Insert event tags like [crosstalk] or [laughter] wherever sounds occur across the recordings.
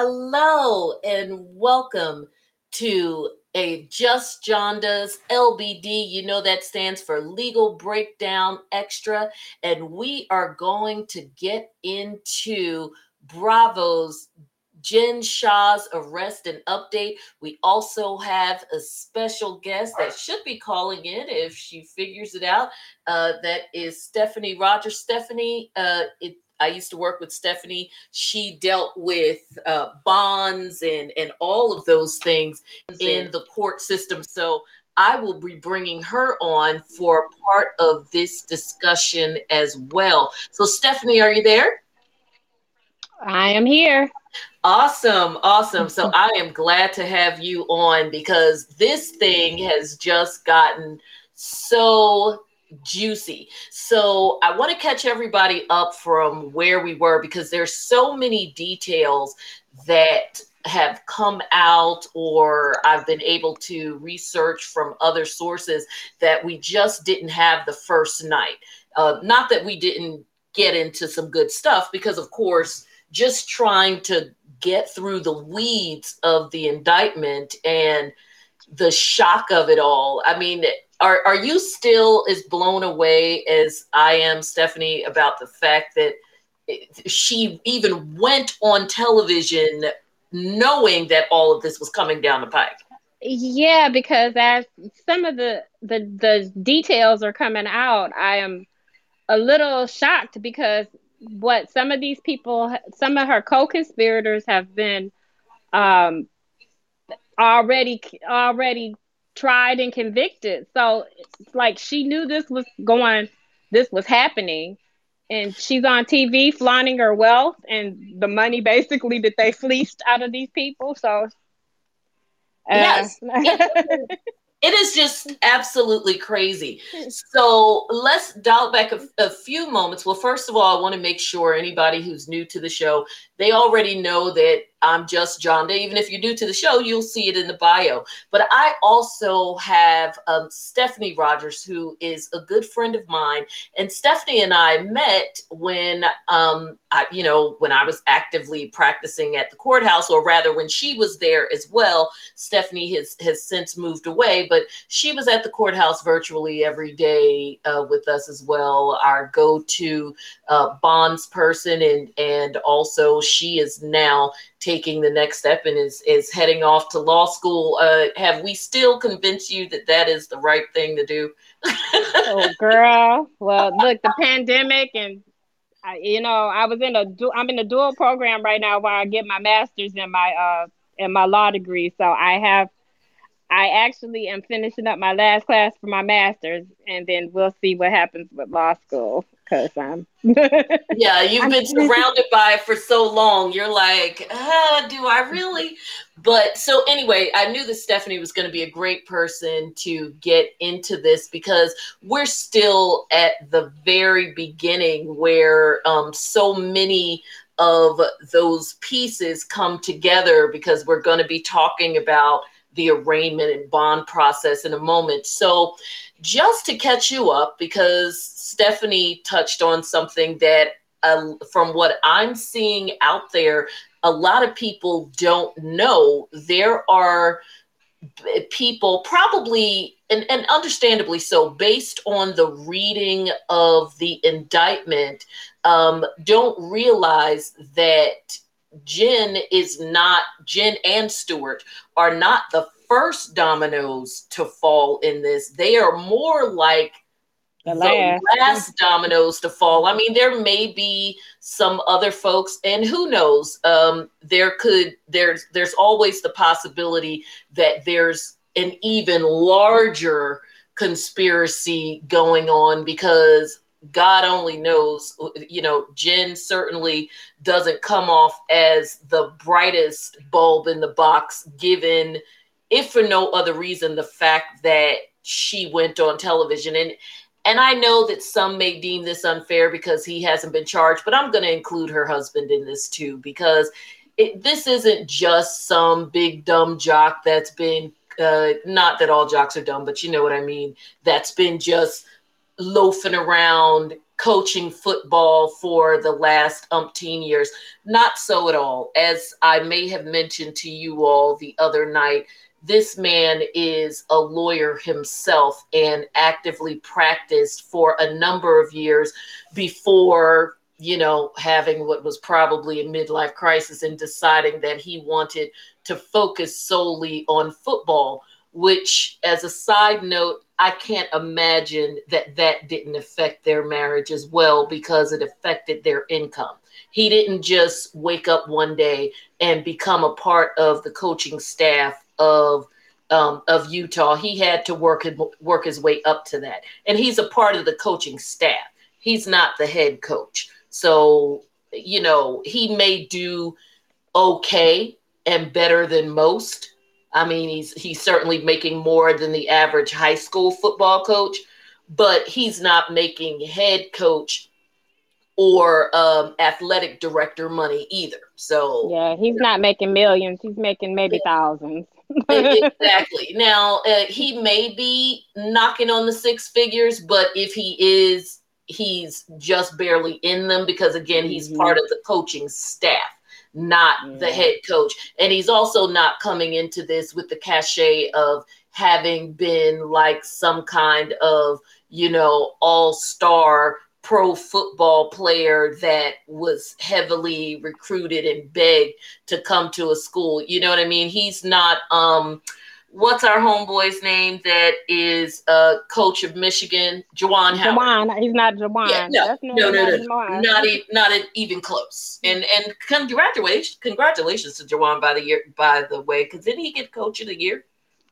Hello and welcome to a Just John Does LBD. You know that stands for Legal Breakdown Extra. And we are going to get into Bravo's Jen Shah's arrest and update. We also have a special guest that should be calling in if she figures it out. Uh, that is Stephanie Rogers. Stephanie, uh, it, I used to work with Stephanie. She dealt with uh, bonds and and all of those things in the court system. So I will be bringing her on for part of this discussion as well. So Stephanie, are you there? I am here. Awesome, awesome. So [laughs] I am glad to have you on because this thing has just gotten so juicy. So I want to catch everybody up from where we were because there's so many details that have come out or I've been able to research from other sources that we just didn't have the first night. Uh, not that we didn't get into some good stuff, because of course, just trying to get through the weeds of the indictment and the shock of it all. I mean, are are you still as blown away as I am, Stephanie, about the fact that she even went on television knowing that all of this was coming down the pike? Yeah, because as some of the the the details are coming out, I am a little shocked because what some of these people, some of her co-conspirators have been um, already already tried and convicted. So it's like she knew this was going, this was happening. And she's on TV flaunting her wealth and the money basically that they fleeced out of these people. So uh, yes, [laughs] it is just absolutely crazy. So let's dial back a, a, few moments. Well, first of all, I want to make sure anybody who's new to the show, they already know that I'm just John Day. Even if you're new to the show, you'll see it in the bio. But I also have um, Stephanie Rogers, who is a good friend of mine. And Stephanie and I met when, um, I, you know, when I was actively practicing at the courthouse, or rather, when she was there as well. Stephanie has has since moved away, but she was at the courthouse virtually every day uh, with us as well. Our go-to uh, bonds person, and and also she is now taking the next step and is is heading off to law school. Uh, have we still convinced you that that is the right thing to do? oh, [laughs] girl. Well, look, the pandemic and I, you know, I was in a du- I'm in a dual program right now where I get my master's and my uh and my law degree. So I have I actually am finishing up my last class for my master's, and then we'll see what happens with law school because I'm. [laughs] yeah, you've been surrounded by it for so long. You're like, ah, do I really? But so anyway, I knew that Stephanie was going to be a great person to get into this because we're still at the very beginning where um, so many of those pieces come together because we're going to be talking about the arraignment and bond process in a moment. So, just to catch you up, because Stephanie touched on something that, uh, from what I'm seeing out there, a lot of people don't know. There are people probably and, and understandably so based on the reading of the indictment um, don't realize that Jen is not, Jen and Stuart are not the first dominoes to fall in this. They are more like the last. the last dominoes to fall. I mean, there may be some other folks, and who knows? Um, there could there's there's always the possibility that there's an even larger conspiracy going on because God only knows, you know, Jen certainly doesn't come off as the brightest bulb in the box, given, if for no other reason, the fact that she went on television. And and I know that some may deem this unfair because he hasn't been charged, but I'm going to include her husband in this too because it, this isn't just some big dumb jock that's been uh, not that all jocks are dumb, but you know what I mean. That's been just loafing around coaching football for the last umpteen years. Not so at all. As I may have mentioned to you all the other night, this man is a lawyer himself and actively practiced for a number of years before you know having what was probably a midlife crisis and deciding that he wanted to focus solely on football which as a side note i can't imagine that that didn't affect their marriage as well because it affected their income. He didn't just wake up one day and become a part of the coaching staff of um, of Utah. He had to work work his way up to that, and he's a part of the coaching staff. He's not the head coach, so you know he may do okay and better than most. I mean, he's he's certainly making more than the average high school football coach, but he's not making head coach or um, athletic director money either. So yeah, he's not making millions. He's making maybe thousands. [laughs] [laughs] exactly. Now uh, he may be knocking on the six figures, but if he is, he's just barely in them because again, he's mm-hmm. part of the coaching staff, not yeah. the head coach, and he's also not coming into this with the cachet of having been like some kind of you know all star pro football player that was heavily recruited and begged to come to a school. You know what I mean? He's not um what's our homeboy's name that is a coach of Michigan, Juwan Howard. Juwan, he's not Juwan. Yeah, no, no, no, no, no, not e- not even close. And and congratulations, congratulations to Juwan by the year by the way, because didn't he get coach of the year?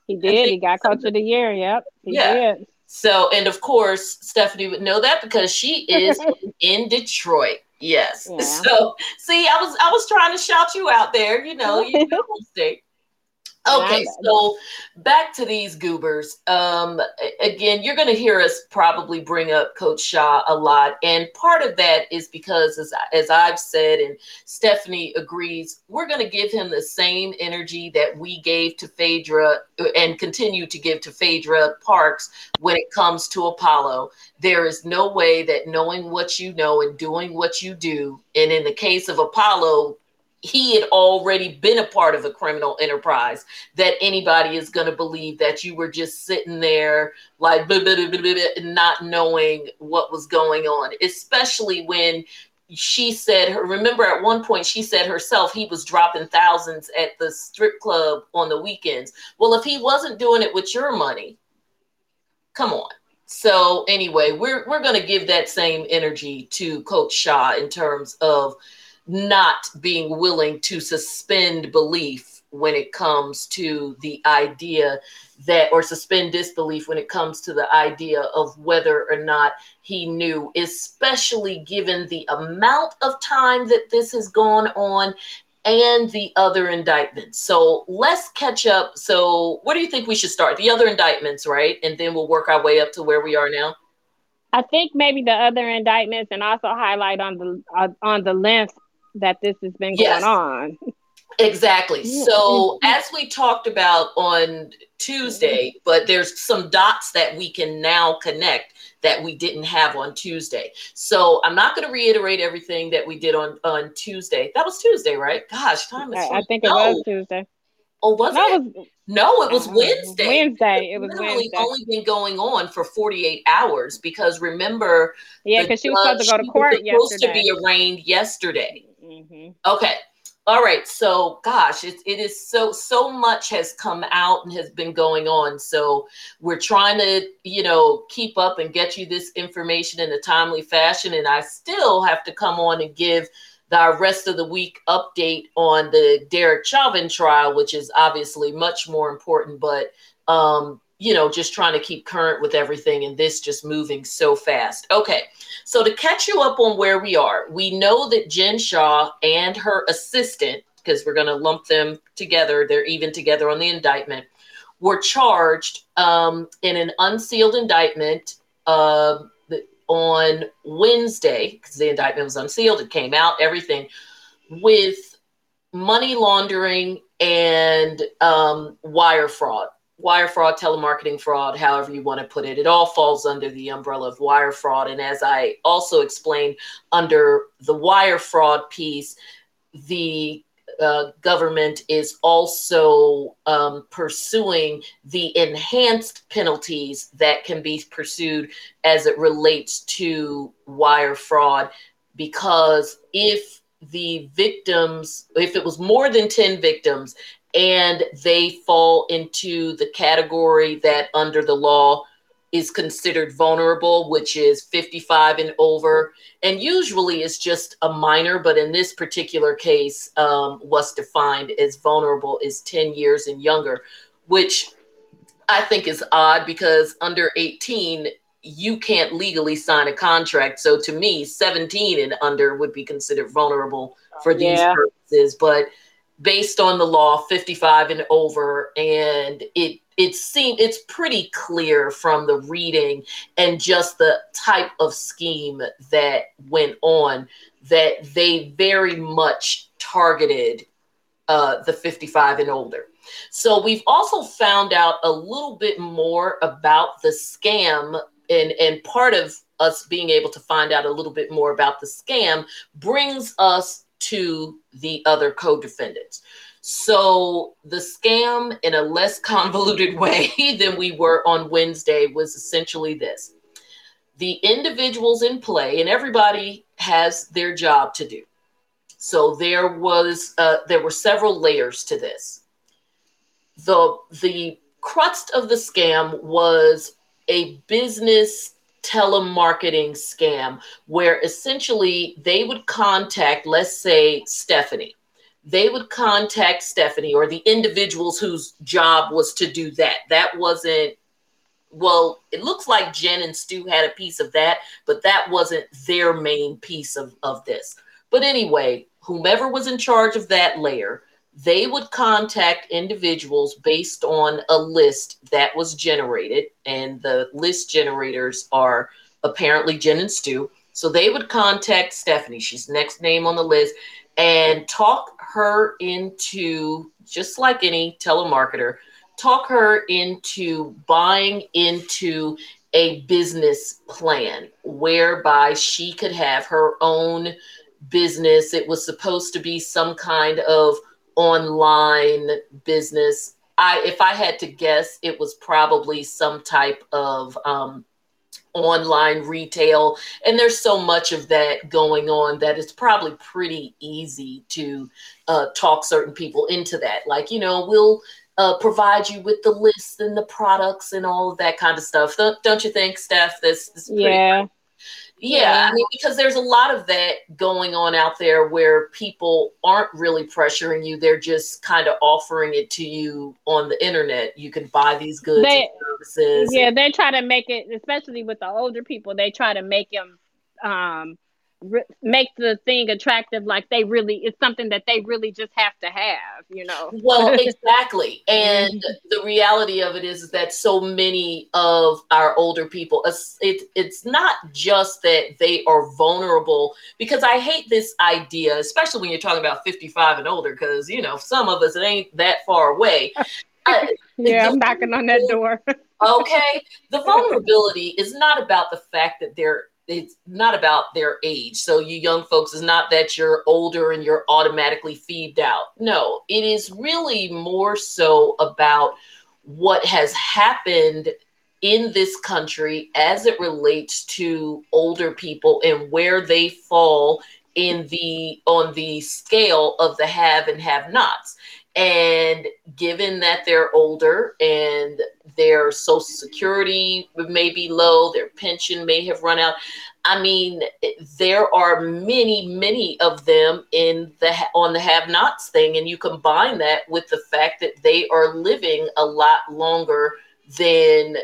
He did. He got coach of the year. Yep. yeah. Did. So, and of course, Stephanie would know that because she is [laughs] in Detroit. Yes. Yeah. So, see, I was I was trying to shout you out there. You know, you [laughs] know, state. Okay, so back to these goobers. Um, again, you're going to hear us probably bring up Coach Shah a lot, and part of that is because, as as I've said, and Stephanie agrees, we're going to give him the same energy that we gave to Phaedra and continue to give to Phaedra Parks when it comes to Apollo. There is no way that knowing what you know and doing what you do, and in the case of Apollo, he had already been a part of a criminal enterprise that anybody is going to believe that you were just sitting there like blah, blah, blah, not knowing what was going on. Especially when she said her remember at one point she said herself he was dropping thousands at the strip club on the weekends. Well if he wasn't doing it with your money come on. So anyway we're we're going to give that same energy to coach Shah in terms of not being willing to suspend belief when it comes to the idea that, or suspend disbelief when it comes to the idea of whether or not he knew, especially given the amount of time that this has gone on and the other indictments. So let's catch up. So, what do you think we should start? The other indictments, right? And then we'll work our way up to where we are now. I think maybe the other indictments and also highlight on the uh, on the length that this has been yes. going on. Exactly. So, as we talked about on Tuesday, but there's some dots that we can now connect that we didn't have on Tuesday. So, I'm not going to reiterate everything that we did on on Tuesday. That was Tuesday, right? Gosh, time is. I, I think it no. was Tuesday. Oh, was no, it? Was, no, it was uh, Wednesday. Wednesday. It was literally Wednesday. only been going on for 48 hours because remember, yeah, because she was supposed to go to court yesterday. Supposed to be arraigned yesterday. Mm-hmm. Okay. All right. So, gosh, it, it is so, so much has come out and has been going on. So, we're trying to, you know, keep up and get you this information in a timely fashion. And I still have to come on and give the rest of the week update on the Derek Chauvin trial, which is obviously much more important. But um, you know, just trying to keep current with everything and this just moving so fast. Okay, so to catch you up on where we are, we know that Jen Shah and her assistant, because we're going to lump them together, they're even together on the indictment, were charged um, in an unsealed indictment uh, on Wednesday, because the indictment was unsealed, it came out, everything, with money laundering and um, wire fraud wire fraud, telemarketing fraud, however you want to put it. It all falls under the umbrella of wire fraud. And as I also explained, under the wire fraud piece, the uh, government is also um, pursuing the enhanced penalties that can be pursued as it relates to wire fraud. Because if the victims, if it was more than 10 victims and they fall into the category that under the law is considered vulnerable, which is 55 and over. And usually it's just a minor, but in this particular case, um, what's defined as vulnerable is 10 years and younger, which I think is odd because under 18, you can't legally sign a contract. So to me, 17 and under would be considered vulnerable for these yeah. purposes. But based on the law, 55 and over, and it it seemed it's pretty clear from the reading and just the type of scheme that went on that they very much targeted uh, the 55 and older. So we've also found out a little bit more about the scam, and and part of us being able to find out a little bit more about the scam brings us to the other co-defendants. So the scam, in a less convoluted [laughs] way than we were on Wednesday, was essentially this the individuals in play, and everybody has their job to do. So there was uh, there were several layers to this. The the crust of the scam was a business telemarketing scam where essentially they would contact, let's say, Stephanie they would contact Stephanie or the individuals whose job was to do that. That wasn't, well, it looks like Jen and Stu had a piece of that, but that wasn't their main piece of, of this. But anyway, whomever was in charge of that layer, they would contact individuals based on a list that was generated. And the list generators are apparently Jen and Stu. So they would contact Stephanie. She's next name on the list and talk her into just like any telemarketer, talk her into buying into a business plan whereby she could have her own business. It was supposed to be some kind of online business. I, if I had to guess, it was probably some type of um, online retail. And there's so much of that going on that it's probably pretty easy to uh, talk certain people into that. Like you know we'll uh, provide you with the lists and the products and all of that kind of stuff. Don't, don't you think steph? This, this yeah yeah, yeah, I mean, because there's a lot of that going on out there where people aren't really pressuring you; they're just kind of offering it to you on the internet. You can buy these goods they, services. Yeah, they try to make it, especially with the older people. They try to make them um, re- make the thing attractive like they really it's something that they really just have to have you know? Well [laughs] exactly. And mm-hmm. the reality of it is that so many of our older people it, it's not just that they are vulnerable because i hate this idea especially when you're talking about 55 and older because you know some of us it ain't that far away. [laughs] Uh, I, yeah i'm knocking on that door. [laughs] Okay? The vulnerability is not about the fact that they're it's not about their age. So you young folks is not that you're older and you're automatically feed out. No, it is really more so about what has happened in this country as it relates to older people and where they fall in the on the scale of the have and have nots and given that they're older and their social security may be low, their pension may have run out. I mean, there are many, many of them in the on the have-nots thing, and you combine that with the fact that they are living a lot longer than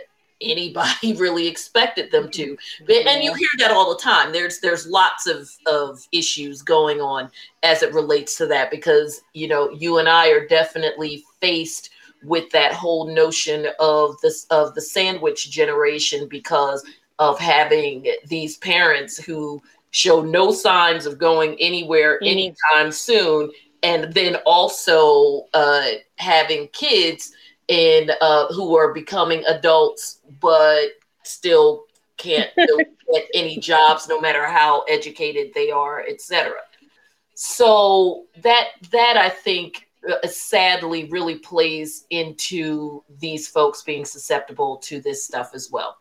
anybody [laughs] really expected them to. And you hear that all the time. There's there's lots of of issues going on as it relates to that because you know you and I are definitely faced with that whole notion of this of the sandwich generation because of having these parents who show no signs of going anywhere mm-hmm. anytime soon and then also uh, having kids and uh, who are becoming adults but still can't [laughs] get any jobs no matter how educated they are etc so that that i think uh, sadly really plays into these folks being susceptible to this stuff as well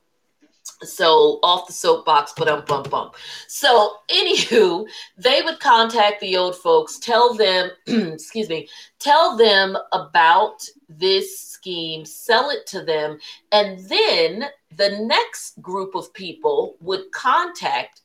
so off the soapbox, but um bump bump. So anywho, they would contact the old folks, tell them, [clears throat] excuse me, tell them about this scheme, sell it to them, and then the next group of people would contact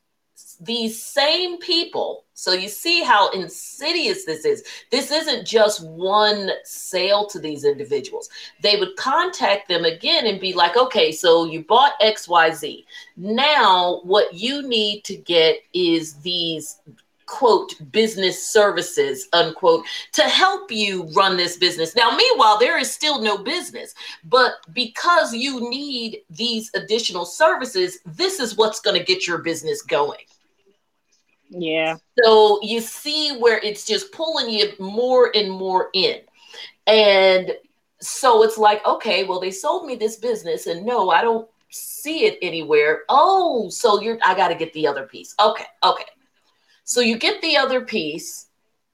these same people. So you see how insidious this is. This isn't just one sale to these individuals. They would contact them again and be like, okay, so you bought XYZ. Now, what you need to get is these quote business services unquote to help you run this business. Now meanwhile there is still no business but because you need these additional services this is what's going to get your business going. Yeah. So you see where it's just pulling you more and more in. And so it's like okay well they sold me this business and no i don't see it anywhere. Oh so you're i got to get the other piece. Okay okay so you get the other piece,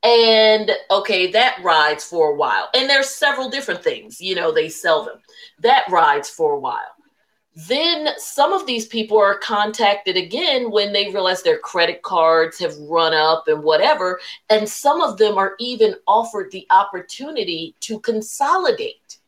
and okay, that rides for a while. And there's several different things, you know, they sell them. That rides for a while. Then some of these people are contacted again when they realize their credit cards have run up and whatever. And some of them are even offered the opportunity to consolidate.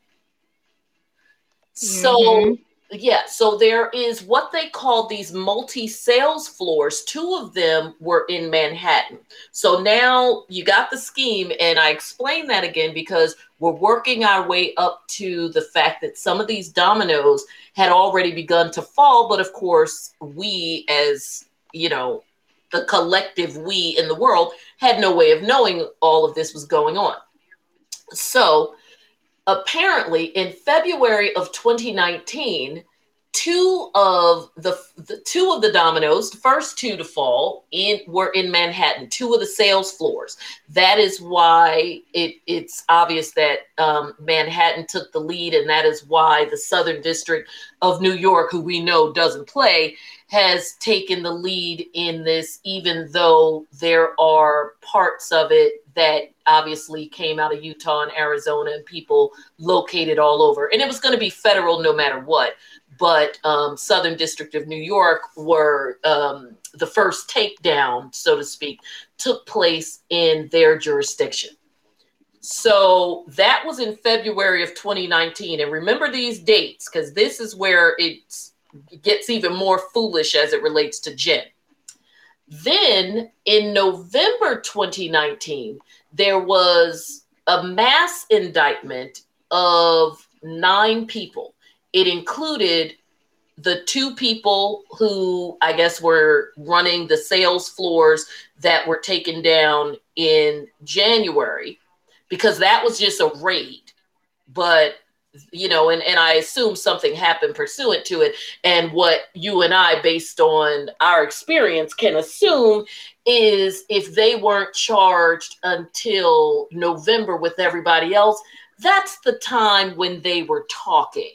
Mm-hmm. So yeah, so there is what they call these multi sales floors. Two of them were in Manhattan. So now you got the scheme, and I explain that again because we're working our way up to the fact that some of these dominoes had already begun to fall. But of course, we, as you know, the collective we in the world, had no way of knowing all of this was going on. So apparently in February of 2019, two of the, the, two of the dominoes, the first two to fall in were in Manhattan, two of the sales floors. That is why it, it's obvious that um, Manhattan took the lead, and that is why the Southern District of New York, who we know doesn't play, has taken the lead in this, even though there are parts of it that obviously came out of Utah and Arizona and people located all over. And it was going to be federal no matter what. But um, Southern District of New York were um, the first takedown, so to speak, took place in their jurisdiction. So that was in February of 2019. And remember these dates because this is where it's gets even more foolish as it relates to Jen. Then in November 2019, there was a mass indictment of nine people. It included the two people who I guess were running the sales floors that were taken down in January because that was just a raid. But you know, and, and I assume something happened pursuant to it. And what you and I, based on our experience, can assume is if they weren't charged until November with everybody else, that's the time when they were talking.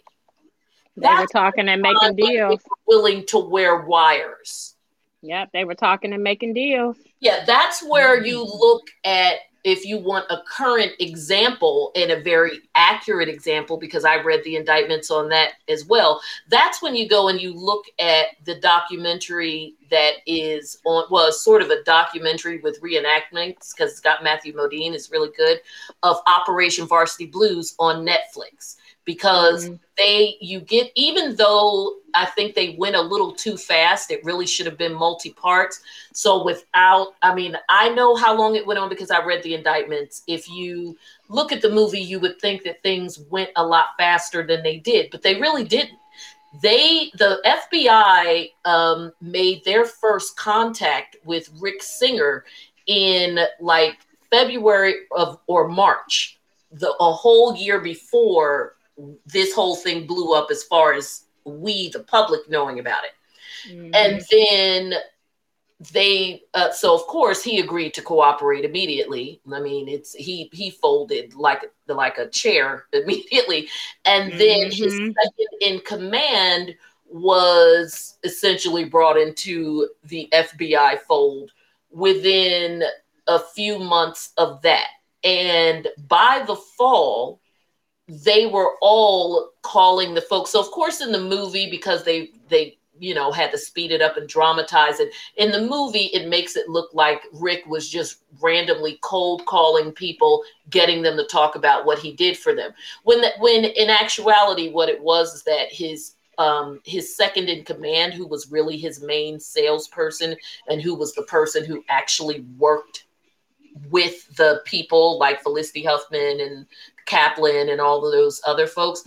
They that's were talking and making deals. Willing to wear wires. Yep, they were talking and making deals. Yeah, that's where mm. you look at if you want a current example and a very accurate example, because I read the indictments on that as well, that's when you go and you look at the documentary that is on, well, sort of a documentary with reenactments, because it's got Matthew Modine, it's really good, of Operation Varsity Blues on Netflix because mm-hmm. they you get even though I think they went a little too fast, it really should have been multi parts. So without, I mean, I know how long it went on because I read the indictments. If you look at the movie, you would think that things went a lot faster than they did, but they really didn't. They, the FBI, um, made their first contact with Rick Singer in like February of or March, the a whole year before this whole thing blew up as far as we, the public, knowing about it. Mm-hmm. And then they uh, so of course he agreed to cooperate immediately i mean it's he he folded like like a chair [laughs] immediately and then mm-hmm. his second in command was essentially brought into the fbi fold within a few months of that and by the fall they were all calling the folks. So of course in the movie because they they you know had to speed it up and dramatize it in the movie it makes it look like rick was just randomly cold calling people getting them to talk about what he did for them. When that when in actuality what it was is that his um, his second in command who was really his main salesperson and who was the person who actually worked with the people like felicity huffman and Caplan and all of those other folks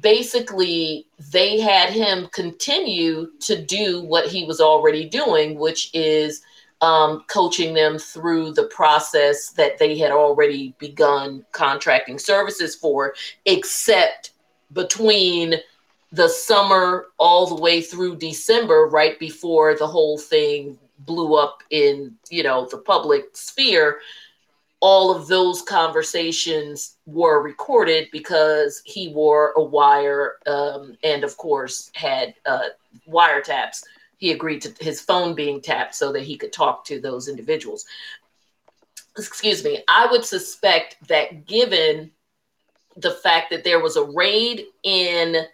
basically they had him continue to do what he was already doing, which is um, coaching them through the process that they had already begun contracting services for, except between the summer all the way through December, right before the whole thing blew up in you know the public sphere all of those conversations were recorded because he wore a wire um, and, of course, had uh, wiretaps. He agreed to his phone being tapped so that he could talk to those individuals. Excuse me. I would suspect that given the fact that there was a raid in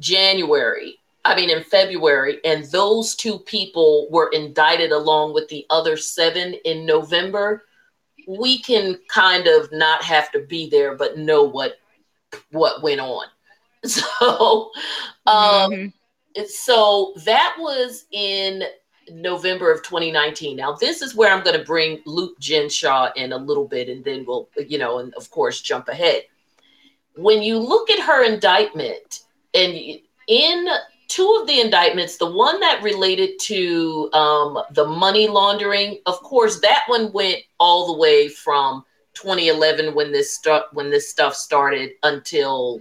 January, I mean, in February, and those two people were indicted along with the other seven in November we can kind of not have to be there but know what what went on. [laughs] So um mm-hmm. so that was in november of 2019 now this is where i'm going to bring luke Jen Shah in a little bit and then we'll you know and of course jump ahead. When you look at her indictment and in two of the indictments, the one that related to um, the money laundering, of course, that one went all the way from 2011 when this stu- when this stuff started until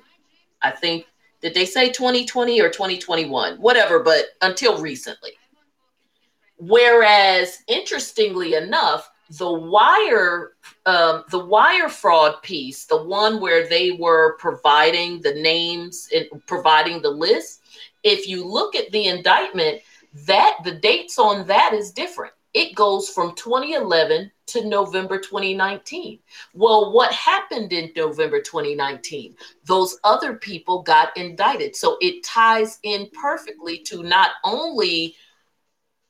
I think did they say 2020 or 2021, whatever, but until recently. Whereas, interestingly enough, the wire um, the wire fraud piece, the one where they were providing the names and providing the list, if you look at the indictment, that the dates on that is different. It goes from 2011 to November 2019. Well, what happened in November 2019? Those other people got indicted. So it ties in perfectly to not only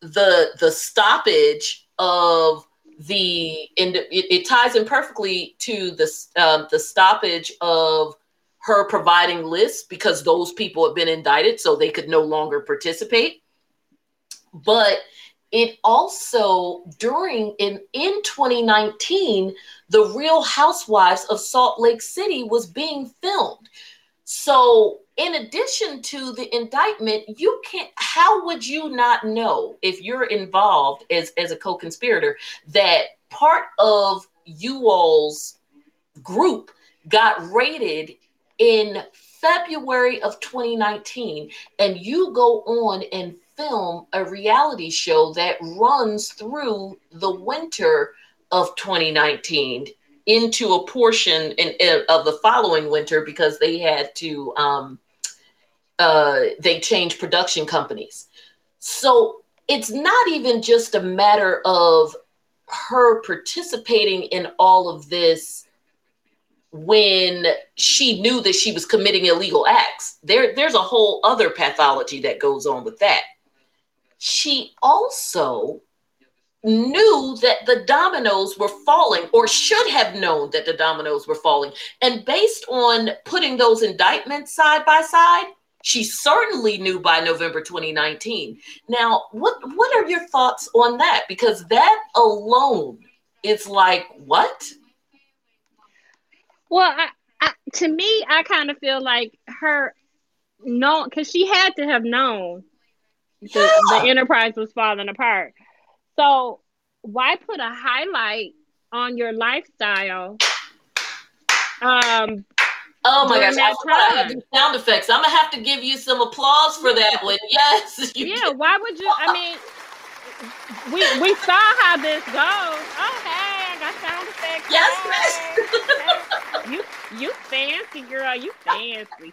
the the stoppage of the it, it ties in perfectly to the um, the stoppage of her providing lists because those people have been indicted, so they could no longer participate. But it also during in in 2019 the real housewives of salt lake city was being filmed so in addition to the indictment you can't how would you not know if you're involved as as a co-conspirator that part of you all's group got raided in February of 2019 and you go on and film a reality show that runs through the winter of 2019 into a portion in, in, of the following winter because they had to um, uh, they changed production companies. So it's not even just a matter of her participating in all of this when she knew that she was committing illegal acts. There, there's a whole other pathology that goes on with that. She also knew that the dominoes were falling, or should have known that the dominoes were falling. And based on putting those indictments side by side, she certainly knew by November 2019. Now, what what are your thoughts on that? Because that alone is like what? Well, I, I, to me, I kind of feel like her known because she had to have known the, yeah. the enterprise was falling apart. So why put a highlight on your lifestyle? Um, Oh my gosh! I, I do sound effects. I'm gonna have to give you some applause for that one. [laughs] Yes. yeah. Why would you? I mean, we we saw how this goes. Oh hey, I got sound effects. Yes, hey. you you fancy girl, you fancy.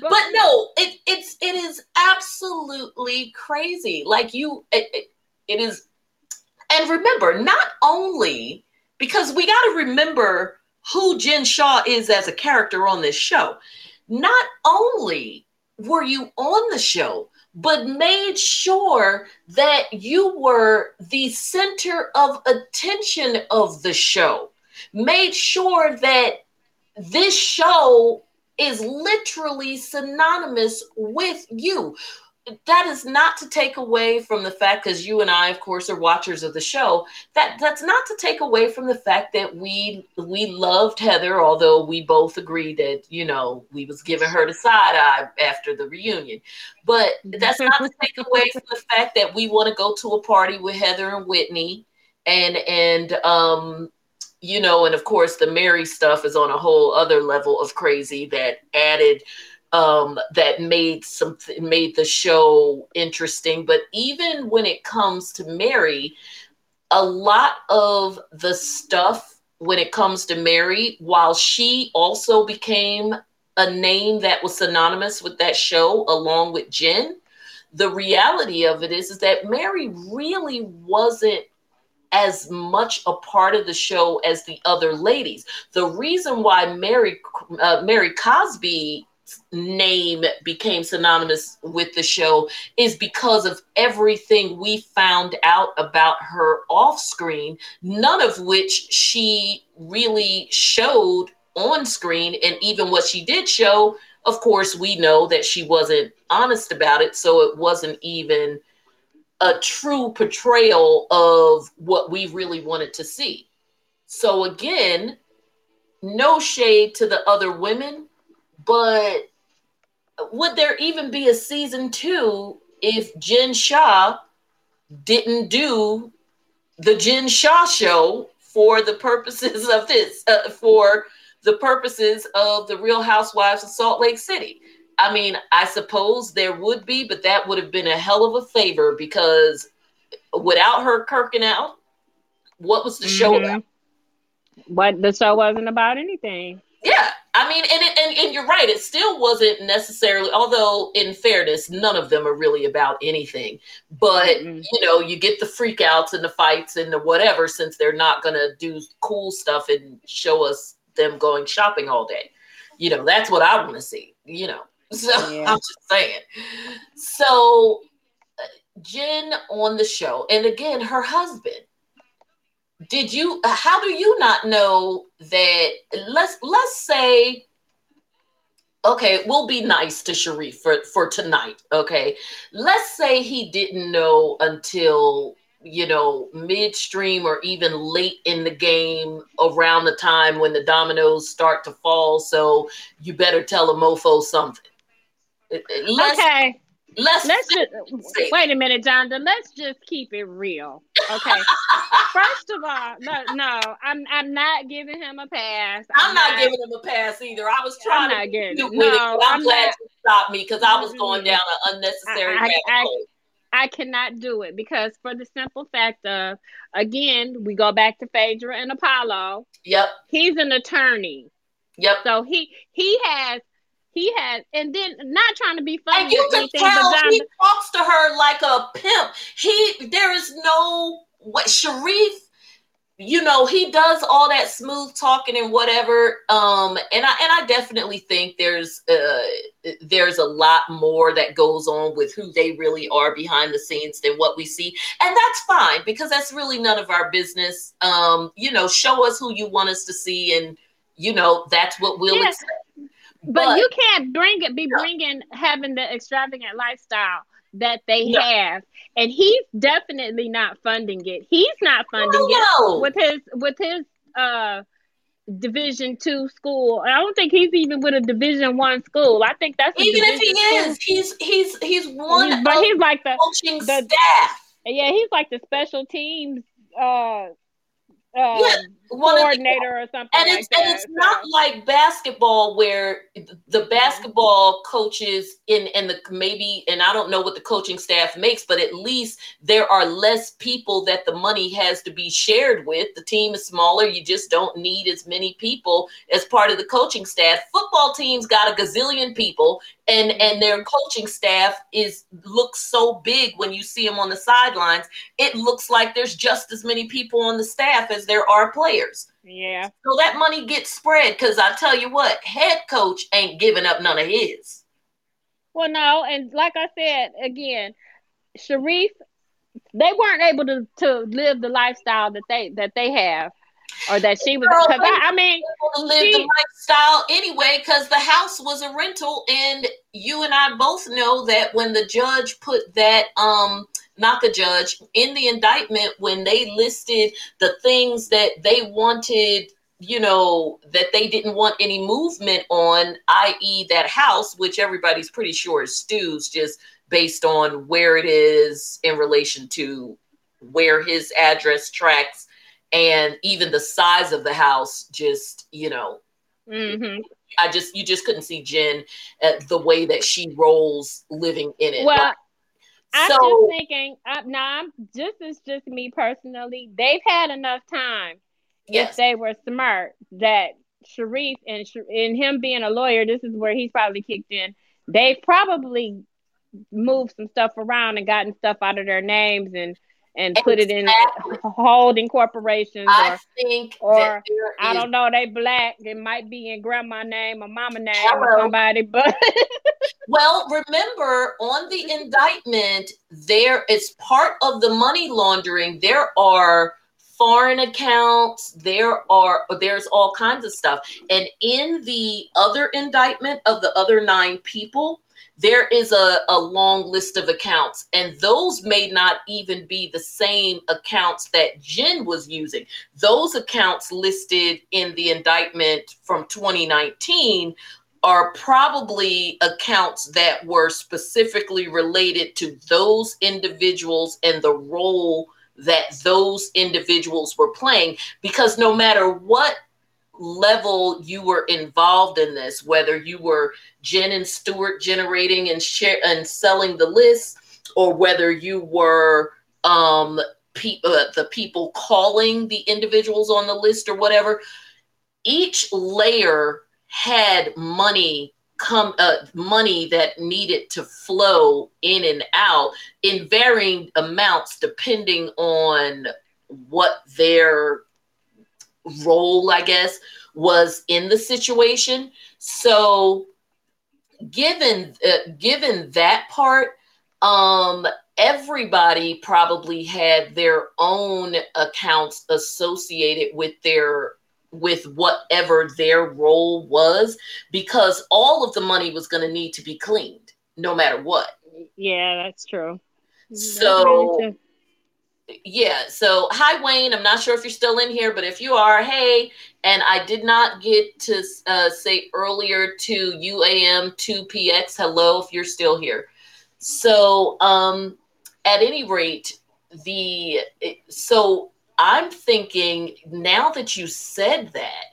but, but, no, it it's it is absolutely crazy. Like you, it, it, it is, and remember, not only because we got to remember who Jen Shah is as a character on this show. Not only were you on the show, but made sure that you were the center of attention of the show. Made sure that this show is literally synonymous with you that is not to take away from the fact because you and I of course are watchers of the show that that's not to take away from the fact that we we loved Heather although we both agreed that you know we was giving her the side eye after the reunion. But that's not to take away from the fact that we want to go to a party with Heather and Whitney and and um you know and of course the Mary stuff is on a whole other level of crazy that added um, that made something made the show interesting. But even when it comes to Mary, a lot of the stuff when it comes to Mary, while she also became a name that was synonymous with that show along with Jen, the reality of it is, is that Mary really wasn't as much a part of the show as the other ladies. The reason why Mary uh, Mary Cosby name became synonymous with the show is because of everything we found out about her off screen, none of which she really showed on screen. And even what she did show, of course, we know that she wasn't honest about it. So it wasn't even a true portrayal of what we really wanted to see. So again, no shade to the other women but would there even be a season two if Jen Shah didn't do the Jen Shah show for the purposes of this, uh, for the purposes of the Real Housewives of Salt Lake City? I mean, I suppose there would be, but that would have been a hell of a favor because without her kirking out, what was the mm-hmm. show about? What the show wasn't about anything. Yeah, mean, and, it, and and you're right. It still wasn't necessarily. Although, in fairness, none of them are really about anything. But mm-hmm. you know, you get the freakouts and the fights and the whatever, since they're not going to do cool stuff and show us them going shopping all day. You know, that's what I want to see. You know, [laughs] so yeah. I'm just saying. So, uh, Jen on the show, and again, her husband did you uh, how do you not know that let's let's say okay we'll be nice to sharrieff for for tonight okay? Let's say he didn't know until you know midstream or even late in the game around the time when the dominoes start to fall so you better tell a mofo something. Uh, uh, let's, okay Let's, let's just wait a minute, Jonathan. Let's just keep it real. Okay. [laughs] First of all, no, no, I'm I'm not giving him a pass. I'm, I'm not, not, giving him a pass either. I was trying I'm to get it. No, I'm, I'm glad not, you stopped me because I was going down an unnecessary I, I, I, cannot do it because for the simple fact of again, we go back to Phaedra and Apollo. Yep. He's an attorney. Yep. So he he has he has, and then not trying to be funny. And you can tell he talks to her like a pimp. He there is no what Sharrieff you know he does all that smooth talking and whatever um and i and i definitely think there's uh there's a lot more that goes on with who they really are behind the scenes than what we see and that's fine because that's really none of our business um you know show us who you want us to see and you know that's what we'll yeah. accept but, but, you can't bring it, be bringing having the extravagant lifestyle that they have, and he's definitely not funding it. He's not funding it with his with his uh division two school. I don't think he's even with a division one school. I think that's even if he is he's he's he's one he's, but he's like the coaching the, staff. Yeah he's like the special teams uh uh, yeah. Coordinator or something and like it's, that. And it's not like basketball where the basketball coaches in and the maybe and I don't know what the coaching staff makes, but at least there are less people that the money has to be shared with. The team is smaller. You just don't need as many people as part of the coaching staff. Football teams got a gazillion people and and their mm-hmm. coaching staff is looks so big when you see them on the sidelines it looks like there's just as many people on the staff as there are players yeah. So that money gets spread because i tell you what head coach ain't giving up none of his. Well no and like i said again Sharrieff they weren't able to, to live the lifestyle that they that they have or that she was because I, I, mean live she, the lifestyle anyway because the house was a rental and you and I both know that when the judge put that um not the judge in the indictment when they listed the things that they wanted you know that they didn't want any movement on i.e that house which everybody's pretty sure is Stu's just based on where it is in relation to where his address tracks and even the size of the house just you know. Mm-hmm. i just you just couldn't see jen at the way that she rolls living in it. Well like, i'm so, just thinking uh, now i'm just as just me personally they've had enough time yes. if they were smart that Sharrieff and and him being a lawyer this is where he's probably kicked in they probably moved some stuff around and gotten stuff out of their names and and put it in [laughs] holding corporations I or think or I don't know they black it might be in grandma name or mama name Hello. or somebody but [laughs] well remember on the indictment there is part of the money laundering. There are foreign accounts there are there's all kinds of stuff. And in the other indictment of the other nine people there is a, a long list of accounts, and those may not even be the same accounts that Jen was using. Those accounts listed in the indictment from 2019 are probably accounts that were specifically related to those individuals and the role that those individuals were playing because no matter what level you were involved in this, whether you were Jen and Stuart generating and share and selling the list, or whether you were um, pe- uh, the people calling the individuals on the list or whatever. Each layer had money come uh, money that needed to flow in and out in varying amounts depending on what their role, I guess, was in the situation. So, given uh, given that part, um, everybody probably had their own accounts associated with their with whatever their role was because all of the money was going to need to be cleaned no matter what yeah that's true so yeah so hi wayne. I'm not sure if you're still in here but if you are hey. And i did not get to uh, say earlier to uam 2px hello if you're still here. So um at any rate the so i'm thinking now that you said that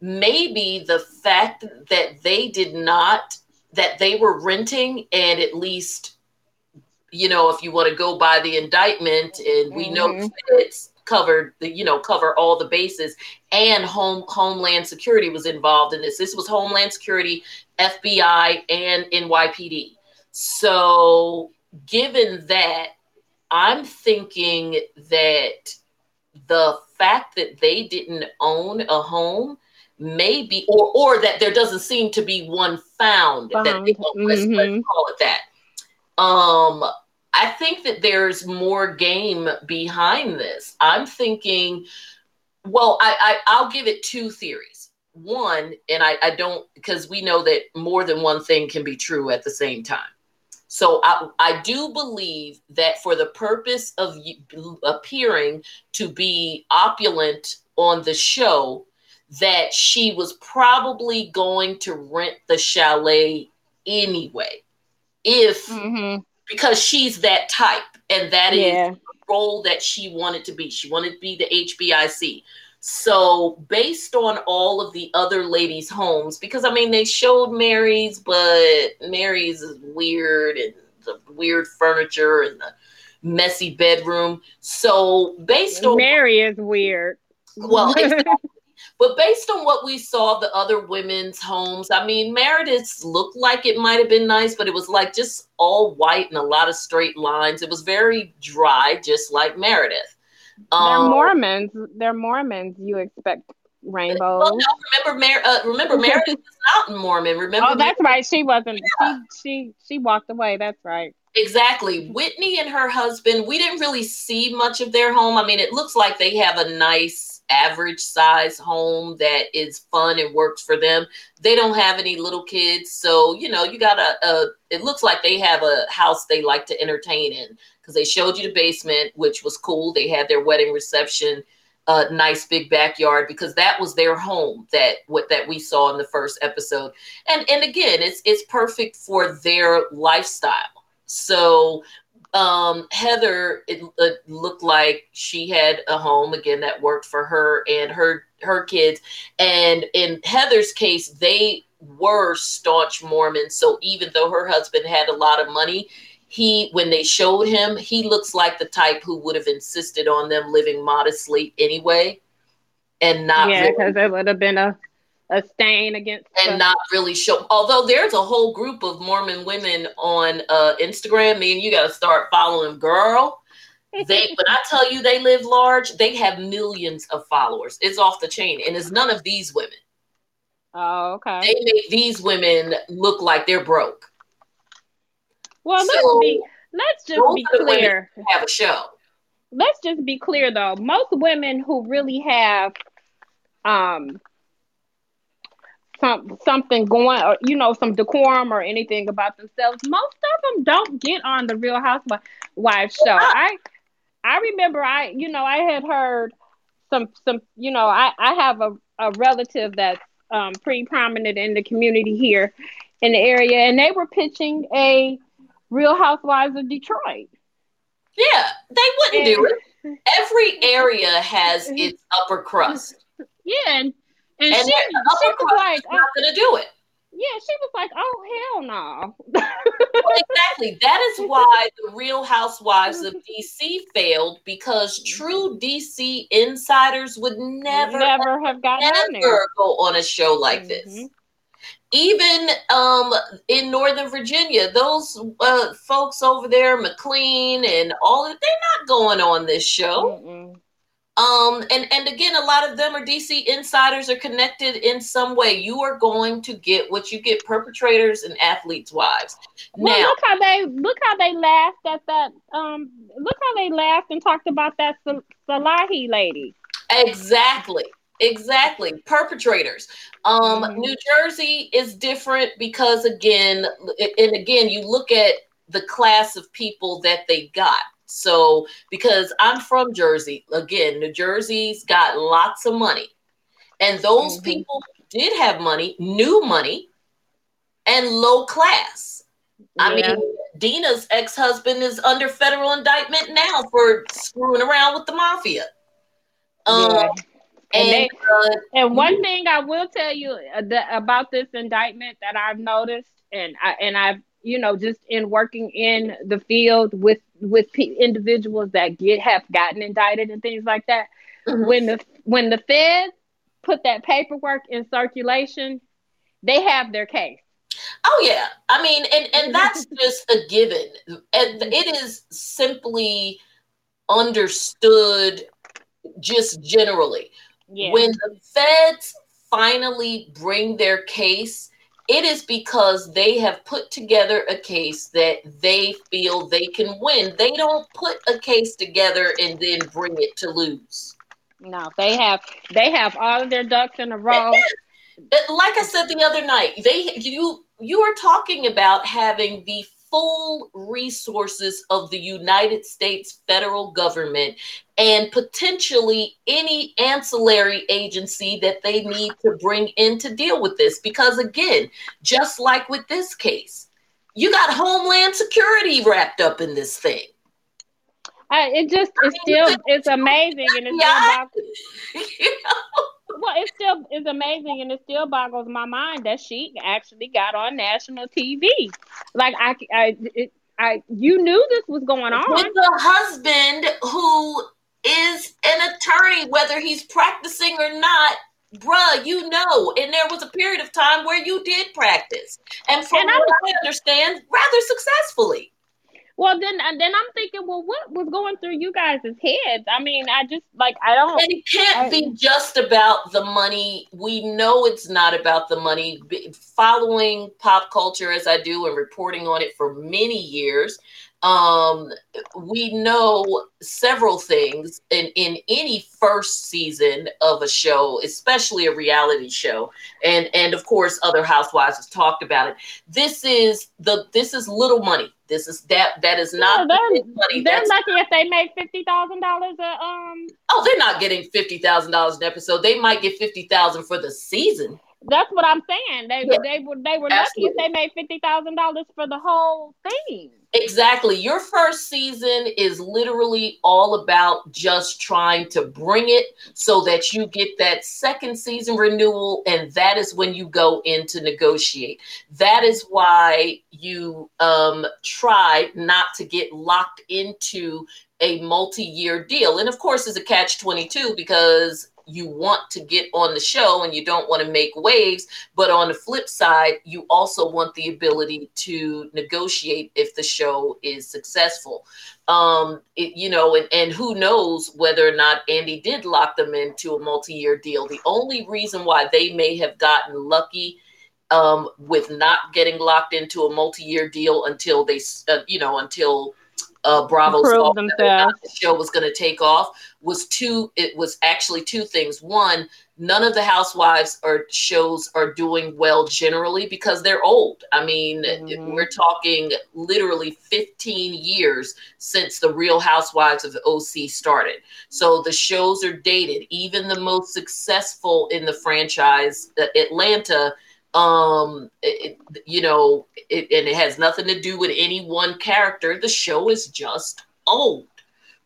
maybe the fact that they did not that they were renting and at least you know, if you want to go by the indictment, and we mm-hmm. know it's covered the you know cover all the bases and home homeland security was involved in this this was homeland security fbi and nypd so given that i'm thinking that the fact that they didn't own a home maybe or or that there doesn't seem to be one found, found. that they, mm-hmm. let's, call it that um, I think that there's more game behind this. I'm thinking, well, I, I will give it two theories. One, and I, I don't because we know that more than one thing can be true at the same time. So I, I do believe that for the purpose of appearing to be opulent on the show, that she was probably going to rent the chalet anyway if mm-hmm. because she's that type and that yeah. is the role that she wanted to be. She wanted to be the HBIC. So, based on all of the other ladies' homes, because I mean, they showed Mary's, but Mary's is weird and the weird furniture and the messy bedroom. So, based on Mary is weird. Well, [laughs] exactly. But based on what we saw the other women's homes, I mean, Meredith's looked like it might have been nice, but it was like just all white and a lot of straight lines. It was very dry, just like Meredith. Um, they're Mormons. They're Mormons. You expect rainbows. Well, no, remember, Mar- uh, remember, [laughs] Meredith was not Mormon. Remember? Oh, that's right. She wasn't. Yeah. She she she walked away. That's right. Exactly. Whitney and her husband. We didn't really see much of their home. I mean, it looks like they have a nice average size home that is fun and works for them. They don't have any little kids, so you know, you got a, a it looks like they have a house they like to entertain in because they showed you the basement, which was cool. They had their wedding reception, a uh, nice big backyard because that was their home that what that we saw in the first episode. And and again, it's it's perfect for their lifestyle. So um, Heather, it, it, looked like she had a home again that worked for her and her her kids. And in Heather's case, they were staunch Mormons. So even though her husband had a lot of money, he when they showed him, he looks like the type who would have insisted on them living modestly anyway, and not yeah, because really, it would have been a a stain against and not really show. Although there's a whole group of Mormon women on uh, Instagram, me and you got to start following. Girl, they [laughs] when I tell you they live large, they have millions of followers. It's off the chain, and it's none of these women. Oh, okay. They make these women look like they're broke. Well, so, let's be let's just be clear. Have a show. Let's just be clear though. Most women who really have um some something going or you know some decorum or anything about themselves. Most of them don't get on the real housewives show. I i remember i you know i had heard some some you know i i have a, a relative that's um, pretty prominent in the community here in the area and they were pitching a real housewives of detroit. Yeah they wouldn't and, do it. Every area has [laughs] its upper crust. Yeah and and, and she, she was like, not gonna do it. Yeah, she was like, "Oh hell no!" well, exactly. That is [laughs] why the Real Housewives of [laughs] DC failed because true DC insiders would never, never have gotten never go on a show like mm-hmm. this. Even um, in Northern Virginia, those uh, folks over there, McLean and all, they're not going on this show. Mm-mm. Um, and and again, a lot of them are DC insiders are connected in some way. You are going to get what you get: perpetrators and athletes' wives. Well, now, look how they look how they laughed at that. Um, look how they laughed and talked about that Salahi lady. Exactly. Exactly. Perpetrators. Um, mm-hmm. New Jersey is different because again, and again, you look at the class of people that they got. So, because I'm from Jersey, again, New Jersey's got lots of money. And those mm-hmm. people did have money, new money, and low class. Yeah. I mean, Dina's ex husband is under federal indictment now for screwing around with the mafia. Um, yeah. And, and, they, uh, and one mm-hmm. thing I will tell you uh, about this indictment that I've noticed, and I and I've you know just in working in the field with with p- individuals that get have gotten indicted and things like that mm-hmm. when the when the feds put that paperwork in circulation they have their case oh yeah i mean and and [laughs] that's just a given and it is simply understood just generally yeah. when the feds finally bring their case it is because they have put together a case that they feel they can win. They don't put a case together and then bring it to lose. No, they have they have all of their ducks in a row. Like I said the other night, they you you are talking about having the full resources of the United States federal government and potentially any ancillary agency that they need to bring in to deal with this. Because again, just like with this case, you got Homeland Security wrapped up in this thing. I, it just it's still it's amazing and it's still boggles, [laughs] you know? Well it still is amazing and it still boggles my mind that she actually got on national TV. Like I I it, I you knew this was going on with the husband who is an attorney, whether he's practicing or not. Bruh, you know, and there was a period of time where you did practice, and from and what I understand, rather successfully. Well, then, and then I'm thinking, well, what was going through you guys' heads? I mean, I just like I don't. And it can't I, be just about the money. We know it's not about the money. Following pop culture as I do and reporting on it for many years, um, we know several things in, in any first season of a show, especially a reality show, and and of course other housewives have talked about it. This is the this is little money. This is that that is not yeah, they're, money. They're That's lucky if they make fifty thousand dollars a um. Oh, they're not getting fifty thousand dollars an episode. They might get fifty thousand for the season. That's what I'm saying. They yeah. they were they were lucky if they made fifty thousand dollars for the whole thing. Exactly. Your first season is literally all about just trying to bring it so that you get that second season renewal, and that is when you go in to negotiate. That is why you um, try not to get locked into a multi-year deal and of course it's a catch 22 because you want to get on the show and you don't want to make waves. But on the flip side, you also want the ability to negotiate if the show is successful. Um, it, you know, and, and who knows whether or not Andy did lock them into a multi year deal. The only reason why they may have gotten lucky. Um, with not getting locked into a multi-year deal until they, uh, you know, until uh, Bravo saw the show was going to take off was two. It was actually two things. One, none of the housewives or shows are doing well generally because they're old. I mean, mm-hmm. we're talking literally 15 years since the Real Housewives of OC started. So the shows are dated. Even the most successful in the franchise, Atlanta um it, you know it, and it has nothing to do with any one character. The show is just old.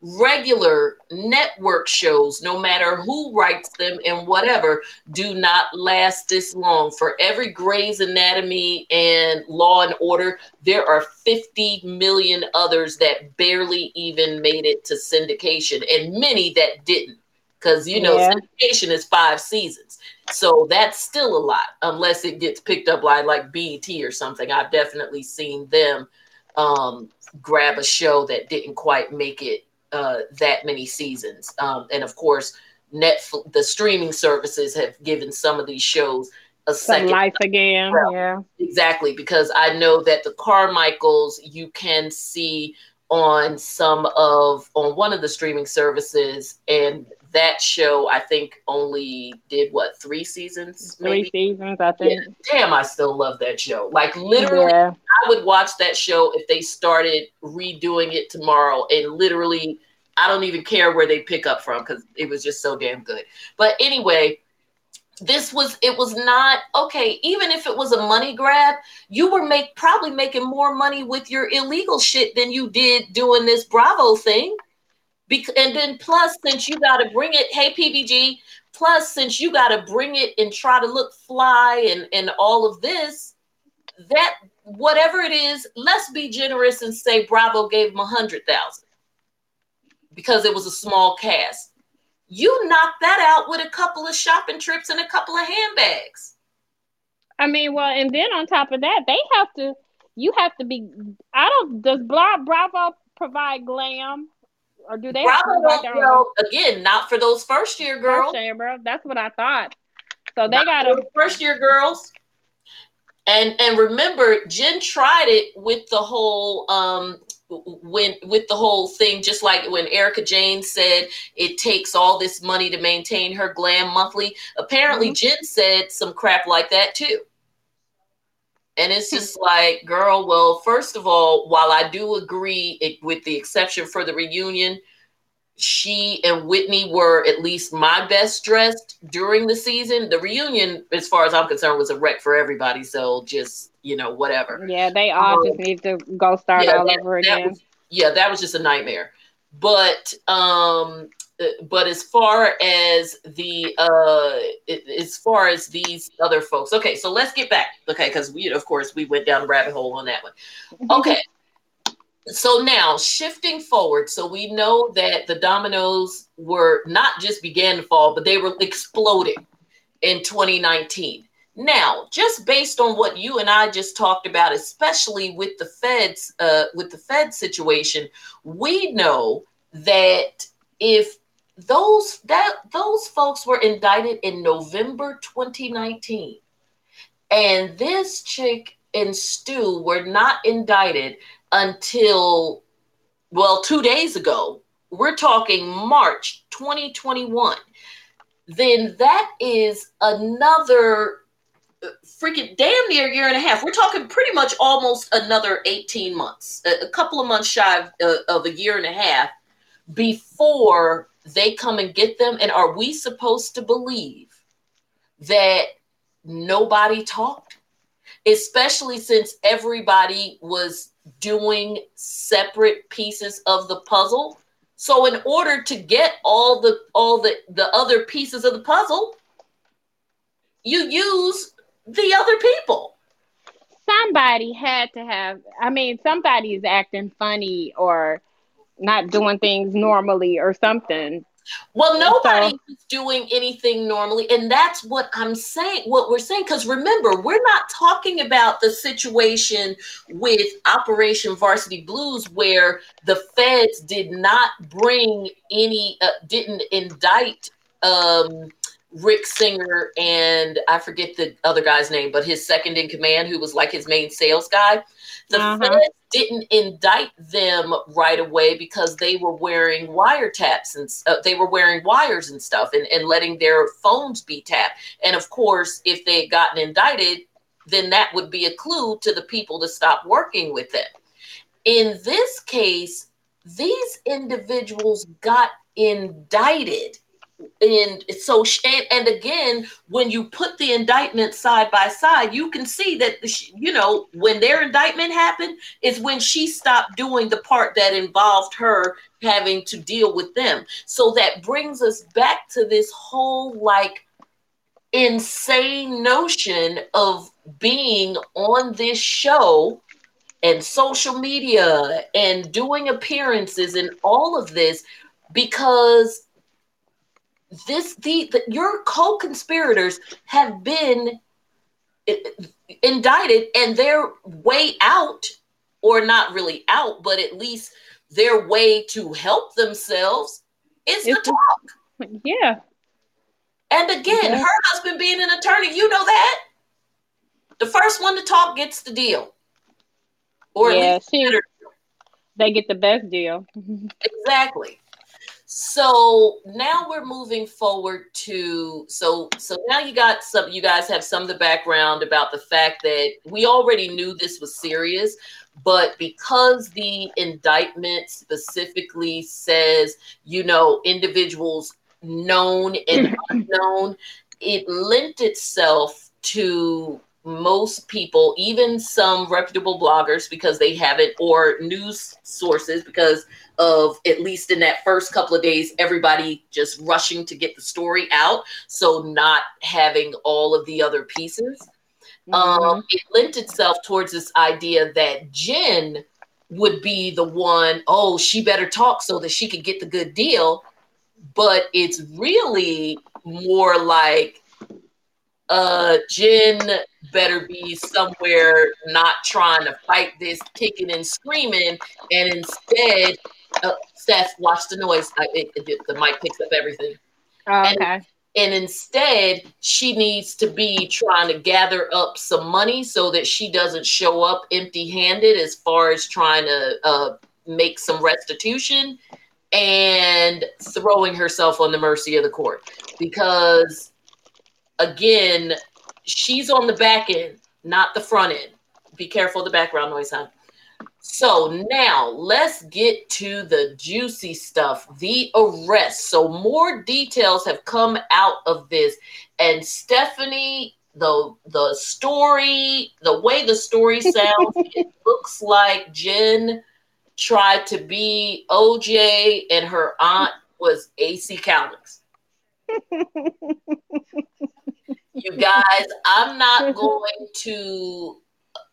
Regular network shows no matter who writes them and whatever do not last this long. For every Grey's Anatomy and Law and Order there are 50 million others that barely even made it to syndication and many that didn't because you know yeah. syndication is five seasons so that's still a lot unless it gets picked up by like BET or something. I've definitely seen them um, grab a show that didn't quite make it uh, that many seasons. Um, and of course, Netflix, the streaming services have given some of these shows a some second life again. Well, yeah, exactly. Because I know that the Carmichaels you can see on some of on one of the streaming services, and that show I think only did what three seasons? Maybe? Three seasons, I think. Yeah. Damn, I still love that show. Like literally, yeah. I would watch that show if they started redoing it tomorrow, and literally, I don't even care where they pick up from because it was just so damn good. But anyway, this was it was not okay even if it was a money grab you were make probably making more money with your illegal shit than you did doing this bravo thing And then plus, since you got to bring it, hey PBG, plus since you got to bring it and try to look fly and and all of this, that whatever it is, let's be generous and say Bravo gave him a hundred thousand because it was a small cast. You knocked that out with a couple of shopping trips and a couple of handbags. I mean, well, and then on top of that, they have to. You have to be. I don't. Does Bravo provide glam? Or do they Bravo again not for those first year girls first year, bro. that's what i thought. So they got a first year girls. And and remember jen tried it with the whole um when with the whole thing just like when Erika Jayne said it takes all this money to maintain her glam monthly. Apparently mm-hmm. jen said some crap like that too and it's just like, girl, well, first of all, while I do agree, it, with the exception for the reunion, she and Whitney were at least my best dressed during the season. The reunion, as far as I'm concerned, was a wreck for everybody. So just, you know, whatever. Yeah, they all um, just need to go start yeah, all that, over again. Was, yeah, that was just a nightmare. but um but as far as the uh as far as these other folks okay so let's get back okay because we of course we went down the rabbit hole on that one. [laughs] Okay so now shifting forward so we know that the dominoes were not just began to fall but they were exploding in 2019 now just based on what you and i just talked about especially with the feds uh, with the fed situation we know that if those that those folks were indicted in November 2019 and this chick and Stu were not indicted until well 2 days ago. We're talking March 2021 then that is another uh, freaking damn near year and a half. We're talking pretty much almost another 18 months, a, couple of months shy of, uh, of a year and a half before they come and get them? And are we supposed to believe that nobody talked? Especially since everybody was doing separate pieces of the puzzle. So in order to get all the all the, the other pieces of the puzzle, you use the other people. Somebody had to have I mean somebody's acting funny or not doing things normally or something. Well, nobody so, is doing anything normally, and that's what I'm saying. What we're saying, because remember, we're not talking about the situation with Operation Varsity Blues, where the feds did not bring any, uh, didn't indict um, Rick Singer and I forget the other guy's name, but his second in command, who was like his main sales guy. The uh-huh. feds didn't indict them right away because they were wearing wiretaps and uh, they were wearing wires and stuff and, and letting their phones be tapped. And of course, if they had gotten indicted, then that would be a clue to the people to stop working with them. In this case, these individuals got indicted and so and, and again when you put the indictment side by side you can see that you know when their indictment happened is when she stopped doing the part that involved her having to deal with them. So that brings us back to this whole like insane notion of being on this show and social media and doing appearances and all of this because this the, the your co-conspirators have been indicted and their way out or not really out but at least their way to help themselves is it's, to talk. Yeah. And again yeah. her husband being an attorney you know that? The first one to talk gets the deal. Or yeah, she, they get the best deal. [laughs] Exactly so now we're moving forward to so so now you got some you guys have some of the background about the fact that we already knew this was serious but because the indictment specifically says you know individuals known and [clears throat] unknown it lent itself to most people even some reputable bloggers because they haven't or news sources because of at least in that first couple of days, everybody just rushing to get the story out. So not having all of the other pieces. Mm-hmm. Um, it lent itself towards this idea that Jen would be the one, oh, she better talk so that she could get the good deal. But it's really more like uh Jen better be somewhere not trying to fight this kicking and screaming and instead uh, Steph, watch the noise. I, it, it, the mic picks up everything. Oh, okay. And, and instead, she needs to be trying to gather up some money so that she doesn't show up empty handed as far as trying to uh, make some restitution and throwing herself on the mercy of the court. Because, again, she's on the back end, not the front end. Be careful of the background noise, huh? So now let's get to the juicy stuff the arrest. So, more details have come out of this. And Stephanie, the the story, the way the story [laughs] sounds, it looks like Jen tried to be OJ, and her aunt was AC Cowlings. [laughs] you guys, I'm not going to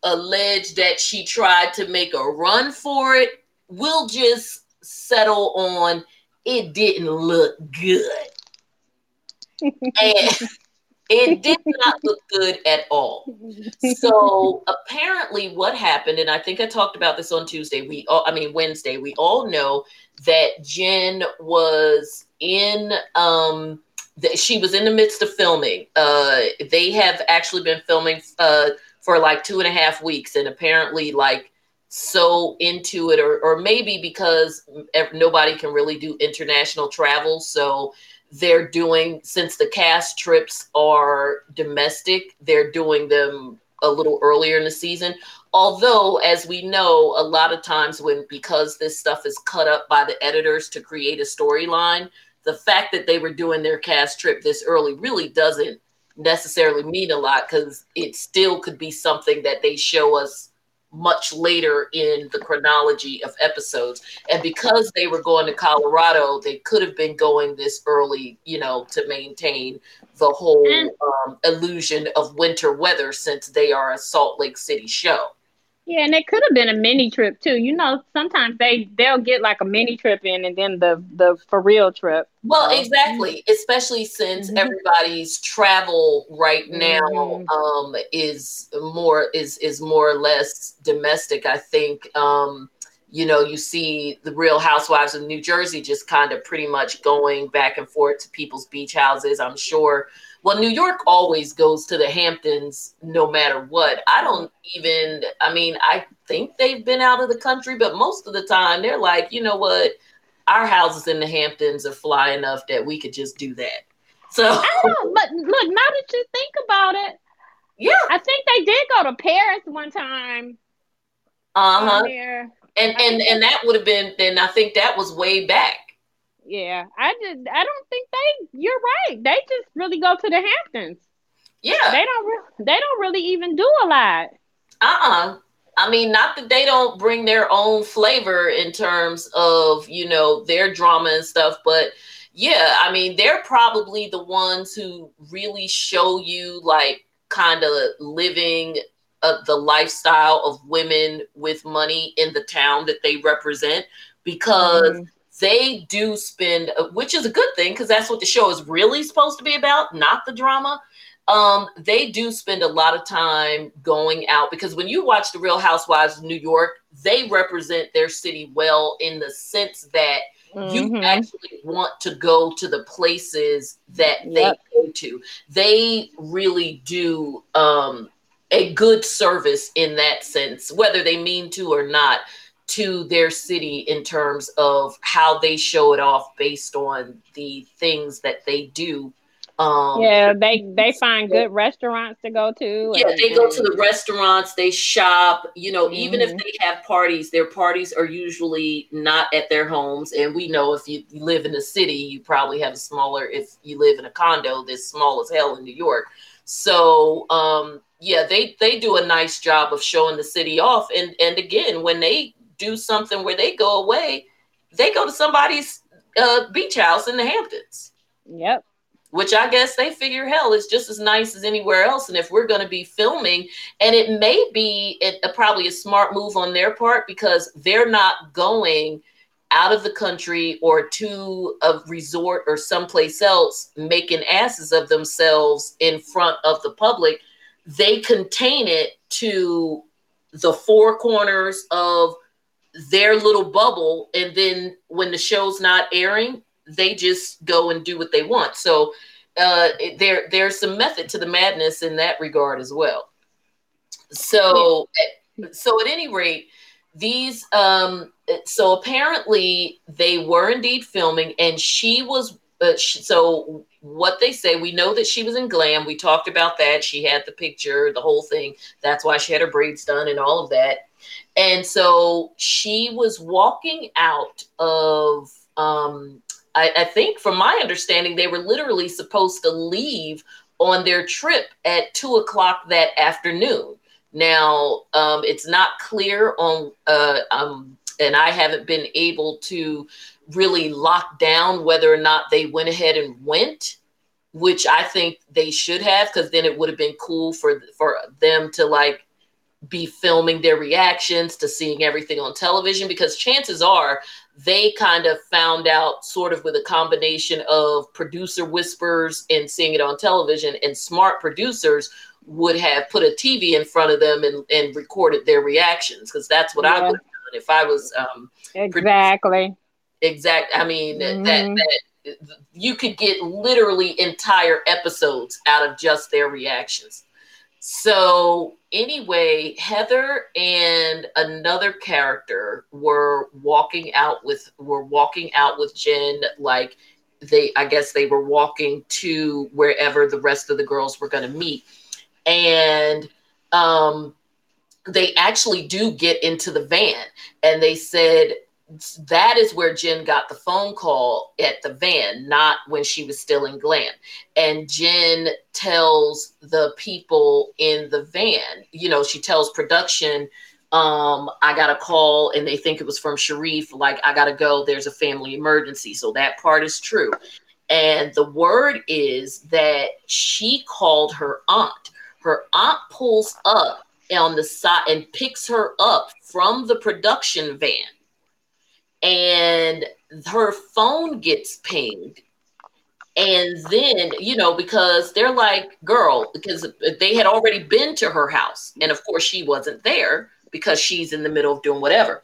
allege that she tried to make a run for it. We'll just settle on it didn't look good. and it did not look good at all. So apparently, what happened, and I think I talked about this on Tuesday. We, all, I mean Wednesday. We all know that Jen was in. Um, she was in the midst of filming. Uh, they have actually been filming uh, for like two and a half weeks, and apparently, like so into it, or or maybe because nobody can really do international travel, so they're doing since the cast trips are domestic they're doing them a little earlier in the season although as we know a lot of times when because this stuff is cut up by the editors to create a storyline the fact that they were doing their cast trip this early really doesn't necessarily mean a lot because it still could be something that they show us much later in the chronology of episodes. And because they were going to Colorado, they could have been going this early, you know, to maintain the whole um, illusion of winter weather since they are a Salt Lake City show. Yeah, and it could have been a mini trip too. You know, sometimes they they'll get like a mini trip in, and then the the for real trip. Well, so. exactly, especially since mm-hmm. everybody's travel right now mm-hmm. um, is more is is more or less domestic. I think um, you know you see the Real Housewives of New Jersey just kind of pretty much going back and forth to people's beach houses. I'm sure well, New York always goes to the Hamptons no matter what. I don't even, I mean, I think they've been out of the country, but most of the time they're like, you know what? Our houses in the Hamptons are fly enough that we could just do that. So, I don't, but look, now that you think about it, yeah, I think they did go to Paris one time. Uh huh. And and and that would have been then. I think that was way back. Yeah, I just I don't think they. You're right. They just really go to the Hamptons. Yeah, they don't. Re- they don't really even do a lot. Uh uh-uh. uh I mean, not that they don't bring their own flavor in terms of you know their drama and stuff, but yeah, I mean they're probably the ones who really show you like kind of living uh, the lifestyle of women with money in the town that they represent because. Mm-hmm they do spend, uh, which is a good thing because that's what the show is really supposed to be about, not the drama. Um, they do spend a lot of time going out because when you watch the Real Housewives of New York, they represent their city well in the sense that mm-hmm. you actually want to go to the places that they yep. go to. They really do um, a good service in that sense, whether they mean to or not to their city in terms of how they show it off based on the things that they do. Um, yeah, they they find good restaurants to go to. Yeah, they go to the restaurants, they shop. You know, mm-hmm. even if mm-hmm. they have parties, their parties are usually not at their homes. And we know if you, you live in the city, you probably have a smaller. If you live in a condo, that's small as hell in New York. So um, yeah, they they do a nice job of showing the city off. And and again, when they do something where they go away, they go to somebody's uh, beach house in the Hamptons. Yep. Which I guess they figure hell is just as nice as anywhere else. And if we're going to be filming, and it may be a, a, probably a smart move on their part because they're not going out of the country or to a resort or someplace else making asses of themselves in front of the public. They contain it to the four corners of their little bubble and then when the show's not airing they just go and do what they want. So uh, there there's some method to the madness in that regard as well. So so at any rate these um so apparently they were indeed filming and she was uh, so what they say we know that she was in glam. We talked about that. She had the picture the whole thing. That's why she had her braids done and all of that and so she was walking out of, um, I, I think, from my understanding, they were literally supposed to leave on their trip at two o'clock that afternoon. Now, um, it's not clear on uh, um, and I haven't been able to really lock down whether or not they went ahead and went, which I think they should have, because then it would have been cool for for them to like be filming their reactions to seeing everything on television because chances are they kind of found out sort of with a combination of producer whispers and seeing it on television and smart producers would have put a TV in front of them and, and recorded their reactions because that's what yeah. I would have done if I was um exactly exact I mean mm-hmm. that that you could get literally entire episodes out of just their reactions. So anyway, Heather and another character were walking out with were walking out with Jen like they I guess they were walking to wherever the rest of the girls were going to meet. And um they actually do get into the van and they said that is where Jen got the phone call at the van, not when she was still in Glam. And Jen tells the people in the van, you know, she tells production, um, I got a call and they think it was from Sharrieff, like, I got to go, there's a family emergency. So that part is true. And the word is that she called her aunt. Her aunt pulls up on the side and picks her up from the production van and her phone gets pinged. And then you know because they're like girl because they had already been to her house. And of course she wasn't there because she's in the middle of doing whatever.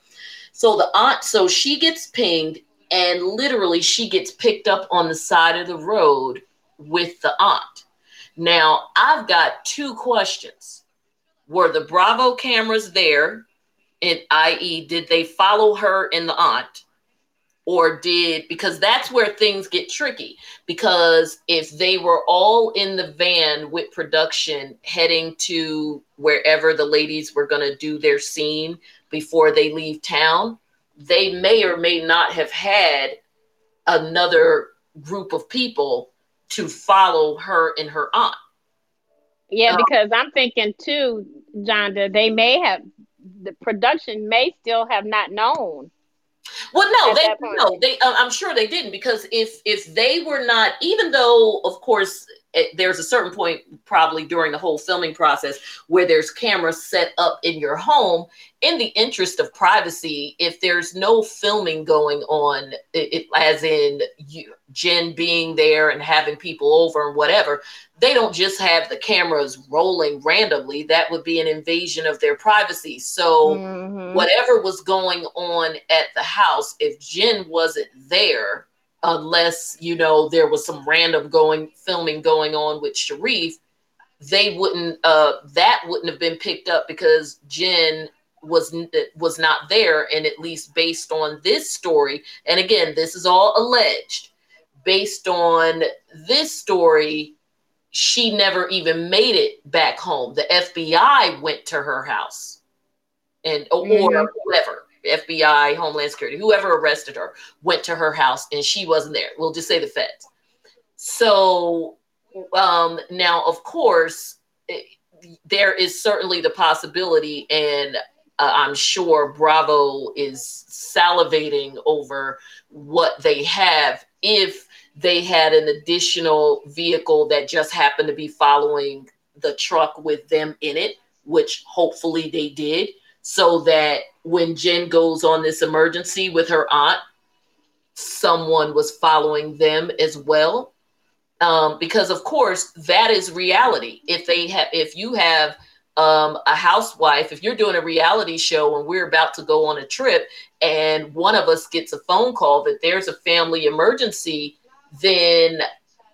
So the aunt so she gets pinged and literally she gets picked up on the side of the road with the aunt. Now i've got two questions. Were the bravo cameras there and i.e., did they follow her and the aunt? Or did because that's where things get tricky. Because if they were all in the van with production heading to wherever the ladies were going to do their scene before they leave town, they may or may not have had another group of people to follow her and her aunt. Yeah, um, because I'm thinking too, Jonda, they may have the production may still have not known. Well, no, they no, they. Uh, I'm sure they didn't because if if they were not, even though of course there's a certain point probably during the whole filming process where there's cameras set up in your home in the interest of privacy. If there's no filming going on it, it, as in you, jen being there and having people over and whatever they don't just have the cameras rolling randomly. That would be an invasion of their privacy. So mm-hmm. whatever was going on at the house if jen wasn't there unless you know there was some random going filming going on with Sharrieff, they wouldn't uh that wouldn't have been picked up because Jen was was not there and at least based on this story and again this is all alleged based on this story she never even made it back home the FBI went to her house and or mm-hmm. whatever FBI, Homeland Security, whoever arrested her, went to her house and she wasn't there. We'll just say the feds. So um, now, of course, it, there is certainly the possibility, and uh, I'm sure Bravo is salivating over what they have if they had an additional vehicle that just happened to be following the truck with them in it, which hopefully they did so that when Jen goes on this emergency with her aunt, someone was following them as well. Um, because of course that is reality. If they have, if you have um, a housewife, if you're doing a reality show and we're about to go on a trip, and one of us gets a phone call that there's a family emergency, then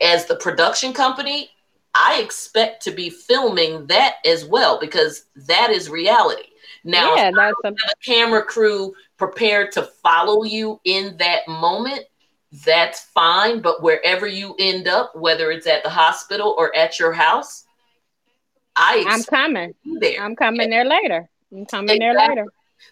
as the production company, I expect to be filming that as well because that is reality. Now, yeah, that's a-, camera crew prepared to follow you in that moment. That's fine, but wherever you end up, whether it's at the hospital or at your house, I I'm coming there. I'm coming there later. I'm coming exactly. there later.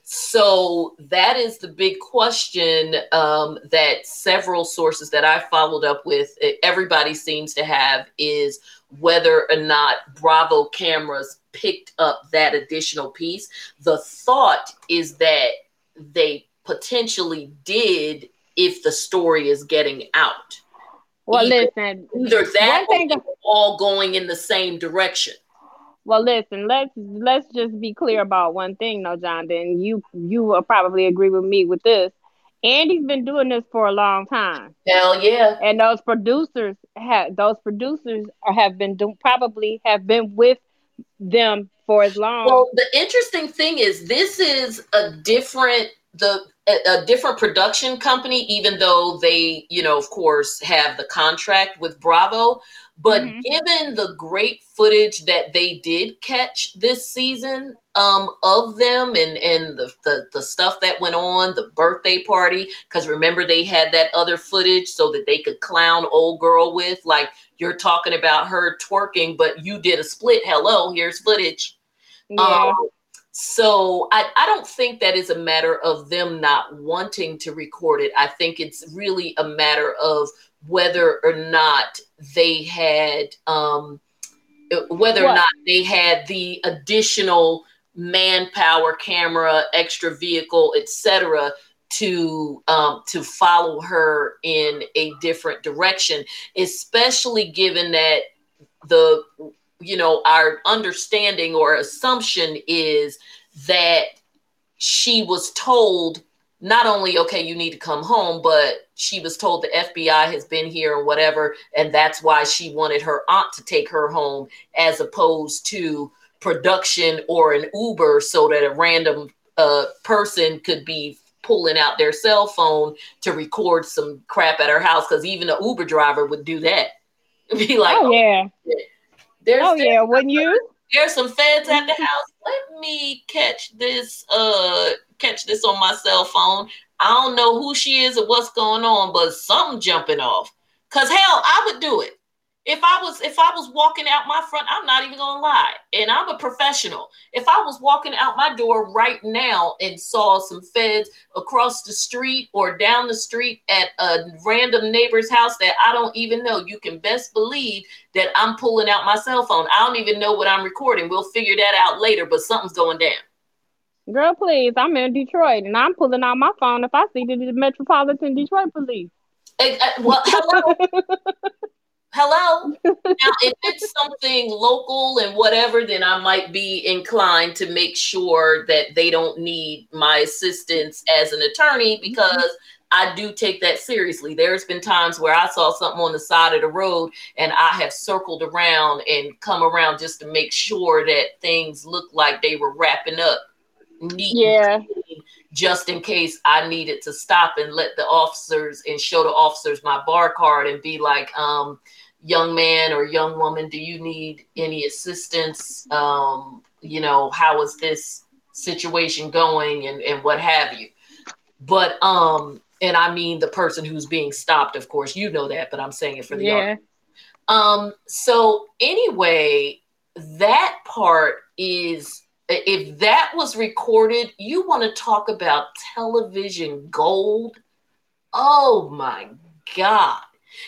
So that is the big question um, that several sources that I followed up with, everybody seems to have is whether or not Bravo cameras picked up that additional piece. The thought is that they potentially did if the story is getting out. Well, either, listen, either that or that, all going in the same direction. Well, listen, let's let's just be clear about one thing, no, John. Then you you will probably agree with me with this. Andy's been doing this for a long time. Hell yeah! And those producers have those producers have been do, probably have been with them for as long. Well, the interesting thing is this is a different the a, different production company, even though they, you know, of course, have the contract with Bravo. But mm-hmm. given the great footage that they did catch this season um, of them and, and the, the, the stuff that went on, the birthday party, because remember they had that other footage so that they could clown old girl with, like you're talking about her twerking, but you did a split. Hello, here's footage. Yeah. Um, so I, I don't think that is a matter of them not wanting to record it. I think it's really a matter of whether or not they had um, whether what? or not they had the additional manpower, camera, extra vehicle, etc to um, to follow her in a different direction, especially given that the you know, our understanding or assumption is that she was told not only, okay, you need to come home, but she was told the FBI has been here or whatever. And that's why she wanted her aunt to take her home as opposed to production or an Uber so that a random uh, person could be pulling out their cell phone to record some crap at her house. Cause even an Uber driver would do that. [laughs] Be like, oh, yeah. Oh, there's oh yeah, wouldn't you? There's some feds at the house. Let me catch this. Uh, catch this on my cell phone. I don't know who she is or what's going on, but something jumping off. Cause hell, I would do it if I was if I was walking out my front, I'm not even gonna lie, and I'm a professional. If I was walking out my door right now and saw some feds across the street or down the street at a random neighbor's house that I don't even know, you can best believe that I'm pulling out my cell phone. I don't even know what I'm recording. We'll figure that out later, but something's going down. Girl, please, I'm in Detroit and I'm pulling out my phone if I see the Metropolitan Detroit Police. Uh, well, hello. [laughs] hello [laughs] now if it's something local and whatever then i might be inclined to make sure that they don't need my assistance as an attorney mm-hmm. because mm-hmm. i do take that seriously there's been times where i saw something on the side of the road and i have circled around and come around just to make sure that things look like they were wrapping up neat yeah just in case I needed to stop and let the officers and show the officers my bar card and be like, um, young man or young woman, do you need any assistance? Um, you know, how is this situation going and, and what have you? But um, and I mean the person who's being stopped, of course, you know that, but I'm saying it for the yeah. Um, so anyway, that part is if that was recorded, you want to talk about television gold. Oh my God.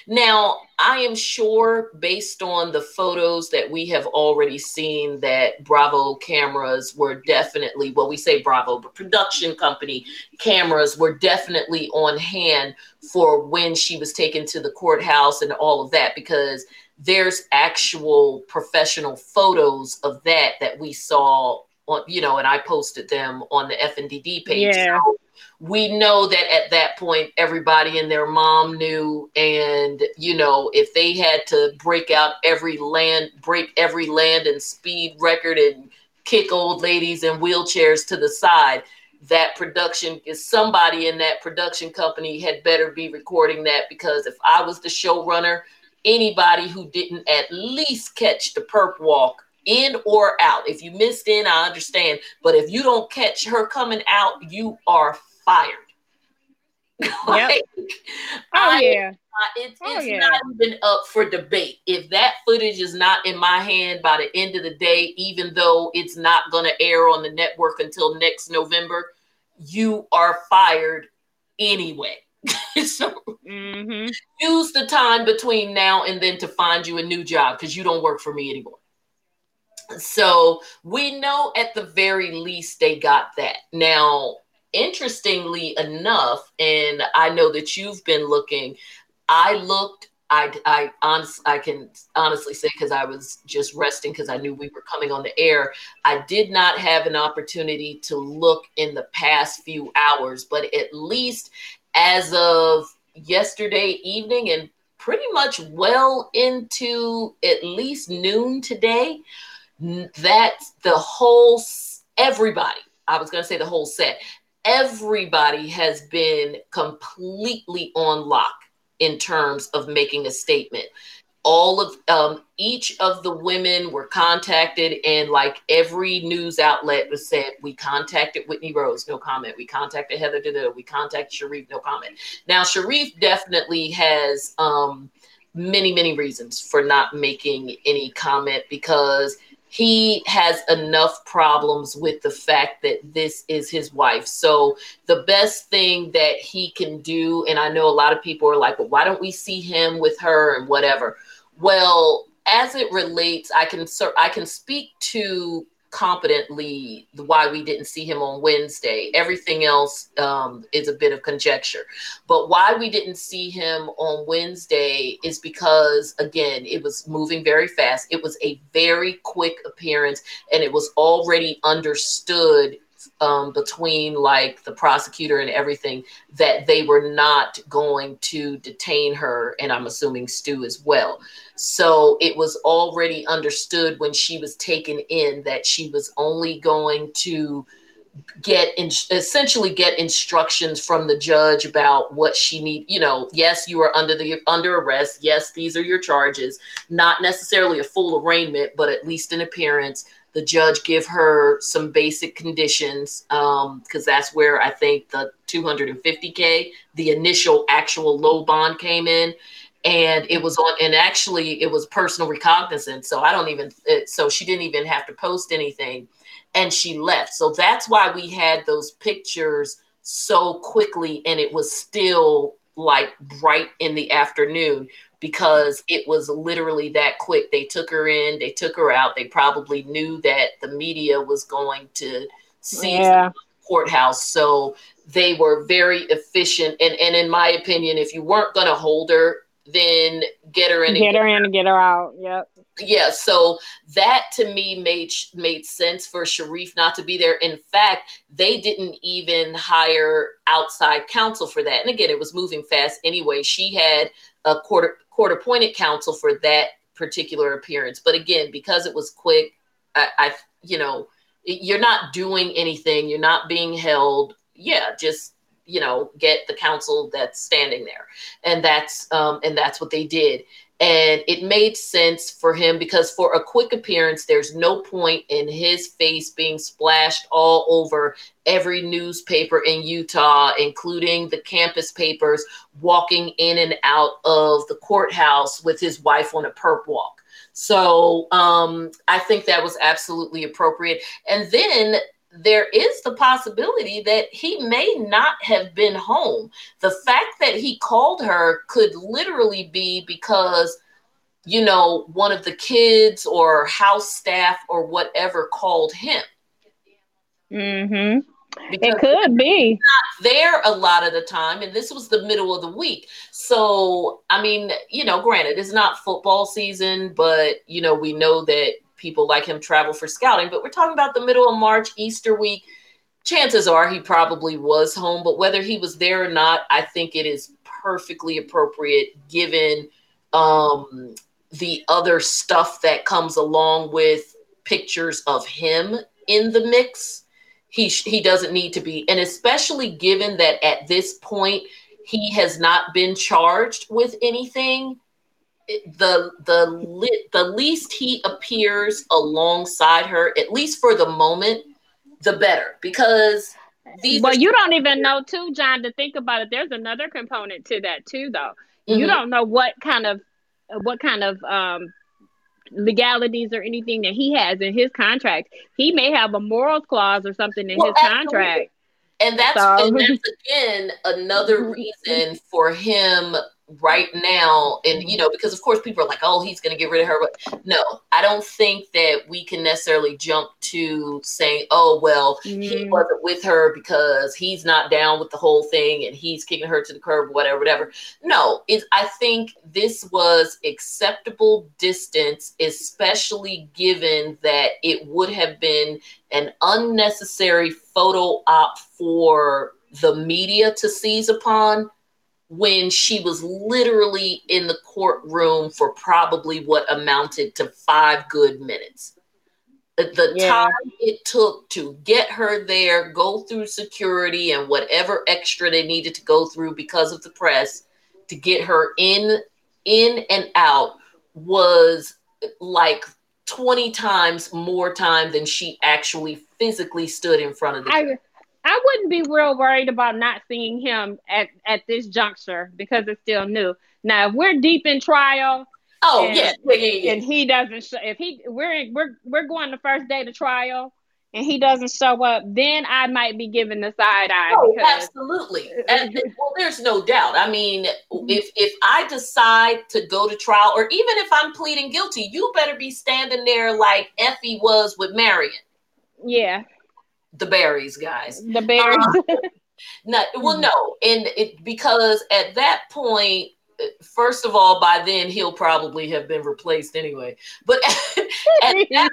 Now, I am sure based on the photos that we have already seen that Bravo cameras were definitely, well, we say Bravo, but production company cameras were definitely on hand for when she was taken to the courthouse and all of that because there's actual professional photos of that that we saw on, you know, and I posted them on the FNDD page. Yeah. So we know that at that point everybody and their mom knew and you know if they had to break out every land break every land and speed record and kick old ladies in wheelchairs to the side that production is somebody in that production company had better be recording that because if i was the showrunner anybody who didn't at least catch the perp walk in or out if you missed in i understand but if you don't catch her coming out you are fired. [laughs] like, yep. Oh I, yeah. it's oh, it's yeah. not even up for debate. If that footage is not in my hand by the end of the day, even though it's not going to air on the network until next November, you are fired anyway. [laughs] so mm-hmm. use the time between now and then to find you a new job because you don't work for me anymore. So we know at the very least they got that. Now, interestingly enough, and I know that you've been looking, I looked I, I honest, I can honestly say because I was just resting because I knew we were coming on the air. I did not have an opportunity to look in the past few hours, but at least as of yesterday evening and pretty much well into at least noon today, that the whole everybody, I was going to say the whole set, everybody has been completely on lock in terms of making a statement. All of um, each of the women were contacted, and like every news outlet was said, we contacted Whitney Rose, no comment. We contacted Heather Dada, we contacted Sharrieff, no comment. Now Sharrieff definitely has um, many, many reasons for not making any comment because he has enough problems with the fact that this is his wife. So the best thing that he can do, and I know a lot of people are like, well, why don't we see him with her and whatever? Well, as it relates, I can I can speak to competently why we didn't see him on Wednesday. Everything else um, is a bit of conjecture. But why we didn't see him on Wednesday is because, again, it was moving very fast. It was a very quick appearance, and it was already understood um, between like the prosecutor and everything that they were not going to detain her, and I'm assuming Stu as well. So it was already understood when she was taken in that she was only going to get in, essentially get instructions from the judge about what she need you know yes you are under the under arrest yes these are your charges not necessarily a full arraignment but at least an appearance the judge give her some basic conditions because um, that's where I think the 250k, the initial actual low bond came in, and it was on. And actually, it was personal recognizance. So I don't even. It, so she didn't even have to post anything, and she left. So that's why we had those pictures so quickly, and it was still like bright in the afternoon because it was literally that quick. They took her in, they took her out. They probably knew that the media was going to see yeah. the courthouse. So they were very efficient. And, and in my opinion, if you weren't going to hold her, then get her in. Get her in and get her out. Yep. Yeah. So that to me made made sense for Sharrieff not to be there. In fact, they didn't even hire outside counsel for that. And again, it was moving fast anyway. She had a court court appointed counsel for that particular appearance. But again, because it was quick, I, I you know, you're not doing anything. You're not being held. Yeah, just you know, get the counsel that's standing there, and that's um, and that's what they did and it made sense for him because for a quick appearance there's no point in his face being splashed all over every newspaper in Utah including the campus papers walking in and out of the courthouse with his wife on a perp walk so um, I think that was absolutely appropriate. And then there is the possibility that he may not have been home. The fact that he called her could literally be because, you know, one of the kids or house staff or whatever called him. Mm-hmm. Because it could be not there a lot of the time, and this was the middle of the week. So, I mean, you know, granted, it's not football season, but you know, we know that people like him travel for scouting, but we're talking about the middle of March, Easter week. Chances are he probably was home, but whether he was there or not, I think it is perfectly appropriate given um, the other stuff that comes along with pictures of him in the mix. He, he doesn't need to be, and especially given that at this point he has not been charged with anything the the the least he appears alongside her, at least for the moment, the better because these. Well, you don't even know too, John. To think about it, there's another component to that too, though. Mm-hmm. You don't know what kind of what kind of um legalities or anything that he has in his contract. He may have a morals clause or something in well, his contract. And that's, so. and [laughs] that's again another reason for him right now and you know because of course people are like oh he's going to get rid of her but no i don't think that we can necessarily jump to saying oh well mm. he wasn't with her because he's not down with the whole thing and he's kicking her to the curb whatever whatever no it, i think this was acceptable distance especially given that it would have been an unnecessary photo op for the media to seize upon when she was literally in the courtroom for probably what amounted to five good minutes. The yeah. time it took to get her there, go through security and whatever extra they needed to go through because of the press to get her in in and out was like 20 times more time than she actually physically stood in front of the I, I wouldn't be real worried about not seeing him at, at this juncture because it's still new. Now, if we're deep in trial, oh and, yeah, yeah, yeah, and he doesn't show, if he we're we're we're going the first day to trial and he doesn't show up, then I might be giving the side eye. Oh, because, absolutely. And, well, there's no doubt. I mean, mm-hmm. if if I decide to go to trial, or even if I'm pleading guilty, you better be standing there like Effie was with Marion. Yeah the berries, guys. The berries. [laughs] Uh, not, well, no, and it because at that point, first of all, by then he'll probably have been replaced anyway. But [laughs] at, that,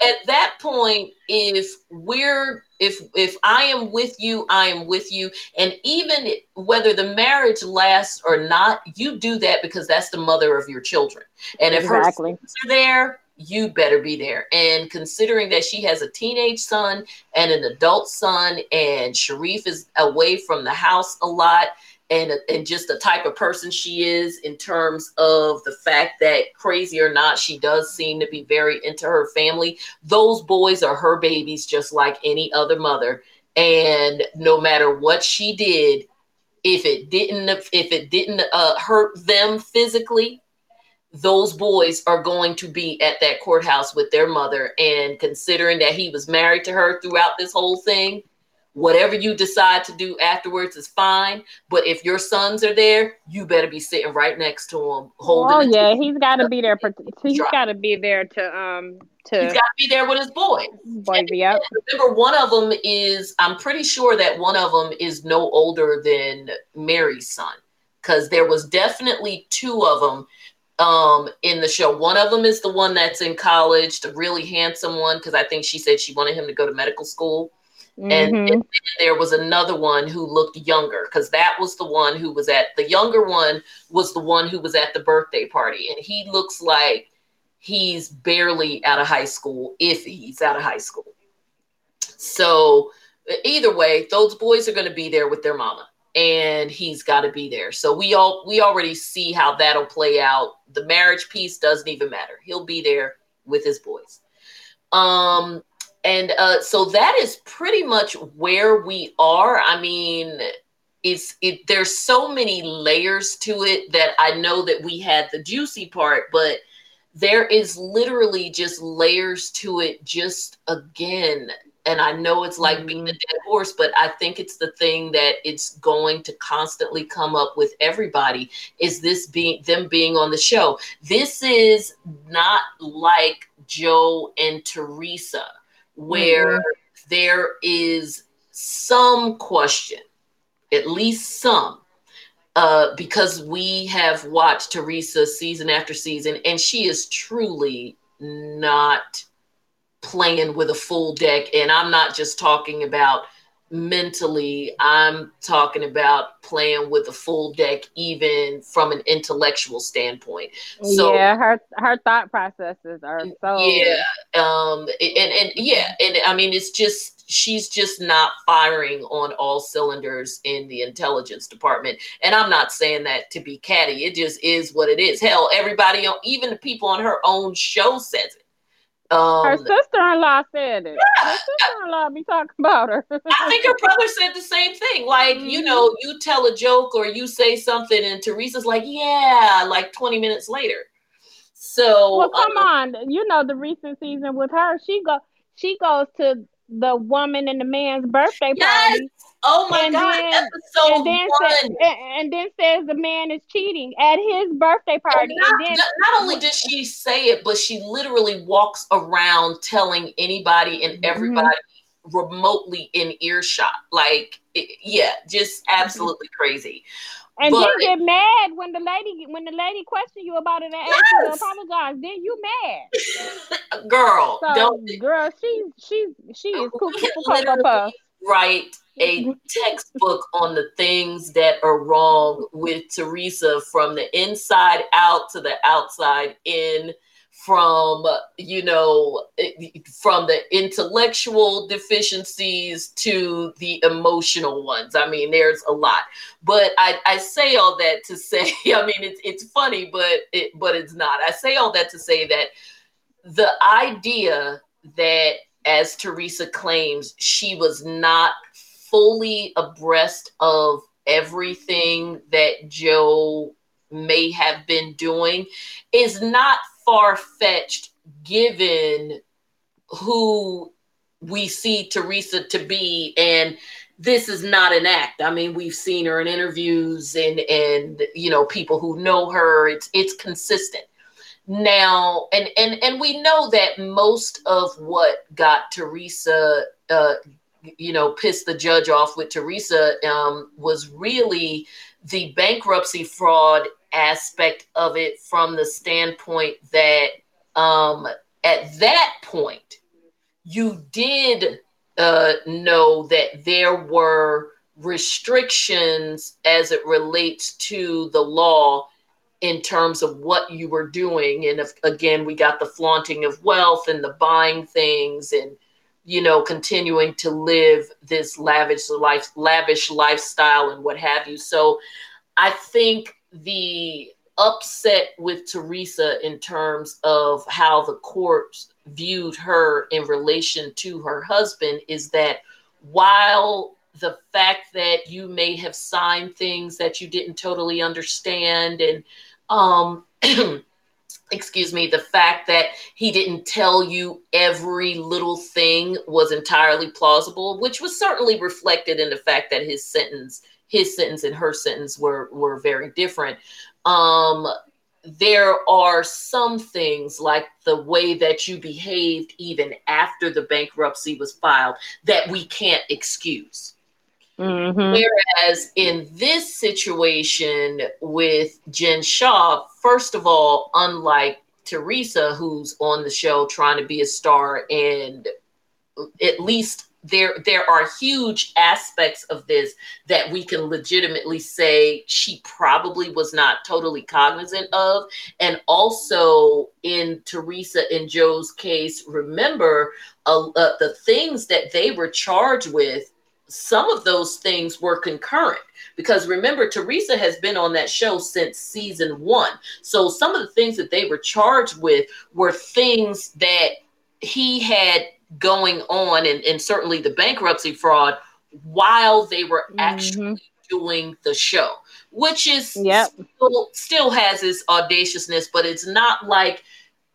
at that point, if we're if if I am with you, I am with you, and even whether the marriage lasts or not, you do that because that's the mother of your children. And if exactly. her are there, you better be there. And considering that she has a teenage son and an adult son, and Sharrieff is away from the house a lot, and, and just the type of person she is in terms of the fact that crazy or not, she does seem to be very into her family. Those boys are her babies, just like any other mother. And no matter what she did, if it didn't if it didn't uh, hurt them physically those boys are going to be at that courthouse with their mother. And considering that he was married to her throughout this whole thing, whatever you decide to do afterwards is fine. But if your sons are there, you better be sitting right next to him, holding. Oh yeah, he's got to be there. [laughs] He's got to be there to um to. He's got to be there with his boy. Boy, yeah. Remember, one of them is. I'm pretty sure that one of them is no older than Mary's son, because there was definitely two of them um in the show. One of them is the one that's in college, the really handsome one, because I think she said she wanted him to go to medical school. Mm-hmm. And, and there was another one who looked younger because that was the one who was at the younger one was the one who was at the birthday party, and he looks like he's barely out of high school, if he's out of high school. So either way, those boys are going to be there with their mama and he's got to be there. So we all we already see how that'll play out. The marriage piece doesn't even matter. He'll be there with his boys. Um and uh so that is pretty much where we are. I mean, it's it there's so many layers to it that I know that we had the juicy part, but there is literally just layers to it just again and I know it's like being a mm-hmm. dead horse, but I think it's the thing that it's going to constantly come up with everybody is this being them being on the show. This is not like Joe and Teresa, where mm-hmm. there is some question, at least some, uh, because we have watched Teresa season after season, and she is truly not playing with a full deck. And I'm not just talking about mentally, I'm talking about playing with a full deck, even from an intellectual standpoint. So yeah, her her thought processes are so yeah, um, and and yeah, and I mean it's just she's just not firing on all cylinders in the intelligence department. And I'm not saying that to be catty. It just is what it is. Hell, everybody, on even the people on her own show says it. Um, her sister-in-law said it. Yeah. Her sister-in-law be talking about her. I think her brother said the same thing. Like, mm-hmm. you know, you tell a joke or you say something, and Teresa's like, "Yeah," like 20 minutes later. So, well, come um, on. You know, the recent season with her, she go, she goes to the woman and the man's birthday yes, party. Oh my and god, then, episode and then one. Says, and, and, then says the man is cheating at his birthday party. Not, and then, not, only does she say it, but she literally walks around telling anybody and mm-hmm. everybody mm-hmm. remotely in earshot. Like, it, yeah, just mm-hmm. absolutely mm-hmm. crazy. And but, then get mad when the lady when the lady question you about it and yes. you to apologize. Then you mad, [laughs] girl. So, don't girl, she's she's she is [laughs] cuckoo puff. Write a [laughs] textbook on the things that are wrong with Teresa from the inside out to the outside in from you know from the intellectual deficiencies to the emotional ones. I mean there's a lot. But i, I say all that to say [laughs] i mean it's, it's funny but it but it's not. I say all that to say that the idea that as teresa claims she was not fully abreast of everything that joe may have been doing is not far fetched given who we see Teresa to be and this is not an act. I mean, we've seen her in interviews and and you know people who know her. It's it's consistent. Now, and and and we know that most of what got Teresa, uh, you know, pissed the judge off with Teresa um, was really the bankruptcy fraud aspect of it from the standpoint that um, at that point you did uh, know that there were restrictions as it relates to the law in terms of what you were doing. And if, again we got the flaunting of wealth and the buying things and you know continuing to live this lavish life lavish lifestyle and what have you. So i think the upset with Teresa in terms of how the courts viewed her in relation to her husband is that while the fact that you may have signed things that you didn't totally understand and um [clears throat] excuse me the fact that he didn't tell you every little thing was entirely plausible which was certainly reflected in the fact that his sentence his sentence and her sentence were were very different. Um, there are some things like the way that you behaved even after the bankruptcy was filed that we can't excuse. Mm-hmm. Whereas in this situation with Jen Shah, first of all, unlike Teresa, who's on the show trying to be a star and at least there there are huge aspects of this that we can legitimately say she probably was not totally cognizant of and also in Teresa and Joe's case remember uh, uh, the things that they were charged with some of those things were concurrent because remember Teresa has been on that show since season 1 so some of the things that they were charged with were things that he had going on and, and certainly the bankruptcy fraud while they were mm-hmm. actually doing the show, which is yep. still, still has its audaciousness, but it's not like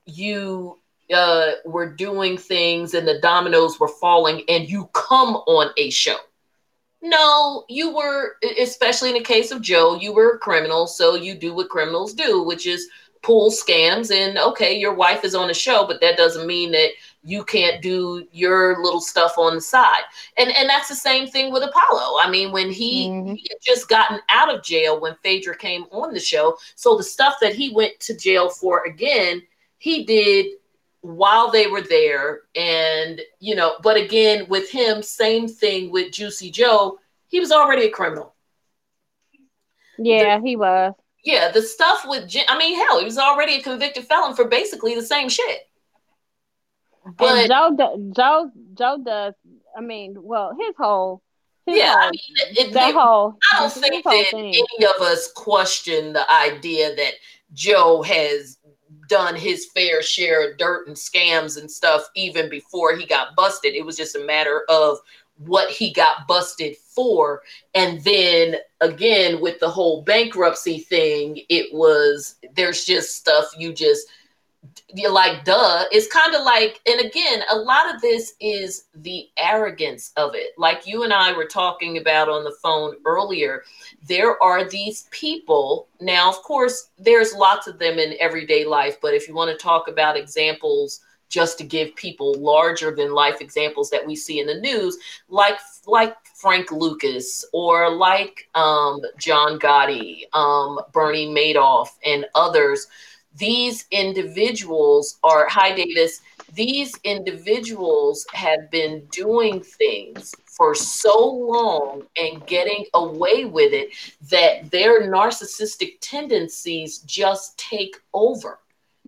you uh, were doing things and the dominoes were falling and you come on a show. No, you were, especially in the case of Joe, you were a criminal, so you do what criminals do, which is pull scams. And okay, your wife is on a show, but that doesn't mean that you can't do your little stuff on the side. And and that's the same thing with Apollo. I mean, when he, mm-hmm. he had just gotten out of jail when Phaedra came on the show, so the stuff that he went to jail for again, he did while they were there. And you know, but again, with him, same thing with Juicy Joe. He was already a criminal. Yeah, the, he was. Yeah, the stuff with I mean, hell, he was already a convicted felon for basically the same shit. But and Joe, Joe, Joe does. I mean, well, his whole. His yeah, whole, I mean, it, that whole. I don't think that thing. any of us question the idea that Joe has done his fair share of dirt and scams and stuff even before he got busted. It was just a matter of what he got busted for. And then again, with the whole bankruptcy thing, it was there's just stuff you just you're like, duh. It's kind of like, and again, a lot of this is the arrogance of it. Like you and I were talking about on the phone earlier, there are these people. Now, of course, there's lots of them in everyday life, but if you want to talk about examples, just to give people larger than life examples that we see in the news, like like Frank Lucas or like um, John Gotti, um, Bernie Madoff, and others these individuals are, hi, Davis, these individuals have been doing things for so long and getting away with it that their narcissistic tendencies just take over.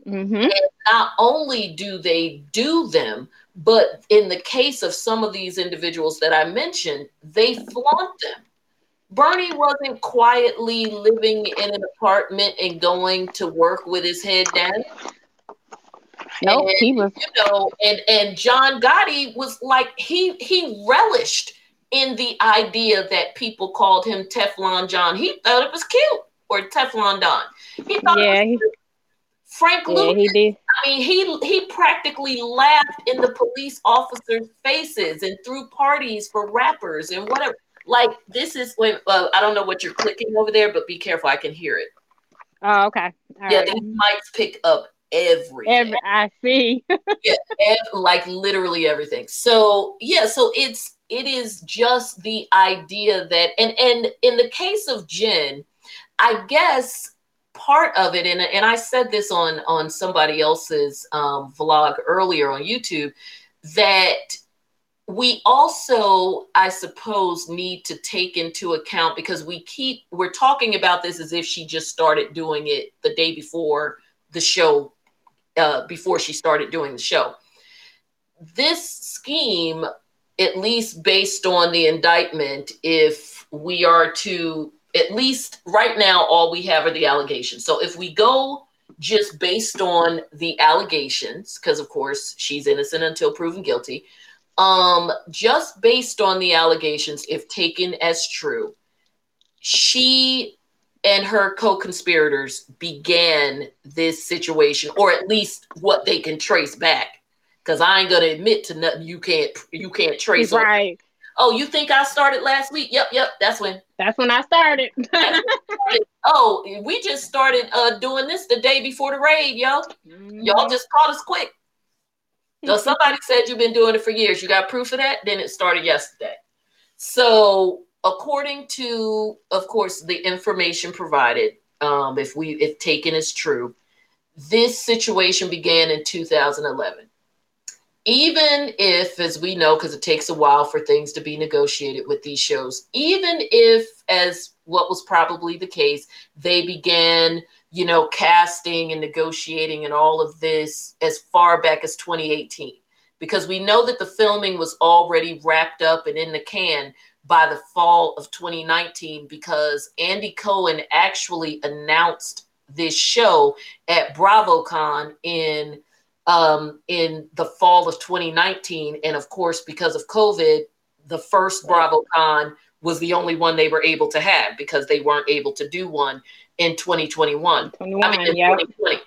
Mm-hmm. And not only do they do them, but in the case of some of these individuals that I mentioned, they flaunt them. Bernie wasn't quietly living in an apartment and going to work with his head down. No, nope, he was. You know, and and John Gotti was like he he relished in the idea that people called him Teflon John. He thought it was cute, or Teflon Don. He thought yeah, he, Frank yeah, Lucas. He did. I mean, he he practically laughed in the police officers' faces and threw parties for rappers and whatever. Like this is when uh, I don't know what you're clicking over there, but be careful. I can hear it. Oh, okay. All yeah, right. these mics pick up everything. Every, I see. [laughs] yeah, like literally everything. So yeah, so it's it is just the idea that and and in the case of Jen, I guess part of it and, and I said this on on somebody else's um, vlog earlier on YouTube that we also i suppose need to take into account because we keep we're talking about this as if she just started doing it the day before the show uh, before she started doing the show. This scheme at least based on the indictment if we are to at least right now all we have are the allegations. So if we go just based on the allegations because of course she's innocent until proven guilty um, just based on the allegations, if taken as true, she and her co-conspirators began this situation, or at least what they can trace back. Because I ain't gonna admit to nothing you can't you can't trace. Right. Oh, you think I started last week? Yep, yep. That's when. That's when I started. oh, we just started uh doing this the day before the raid, yo. Mm-hmm. [laughs] Y'all just caught us quick. So somebody said you've been doing it for years. You got proof of that? Then it started yesterday. So according to, of course, the information provided, um, if we if taken as true, this situation began in 2011. Even if, as we know, because it takes a while for things to be negotiated with these shows, even if, as what was probably the case, they began you know, casting and negotiating and all of this as far back as 2018, because we know that the filming was already wrapped up and in the can by the fall of 2019, because Andy Cohen actually announced this show at BravoCon in um, in the fall of 2019, and of course, because of COVID, the first BravoCon was the only one they were able to have because they weren't able to do one in 2021. 21, I mean, in yeah. 2020.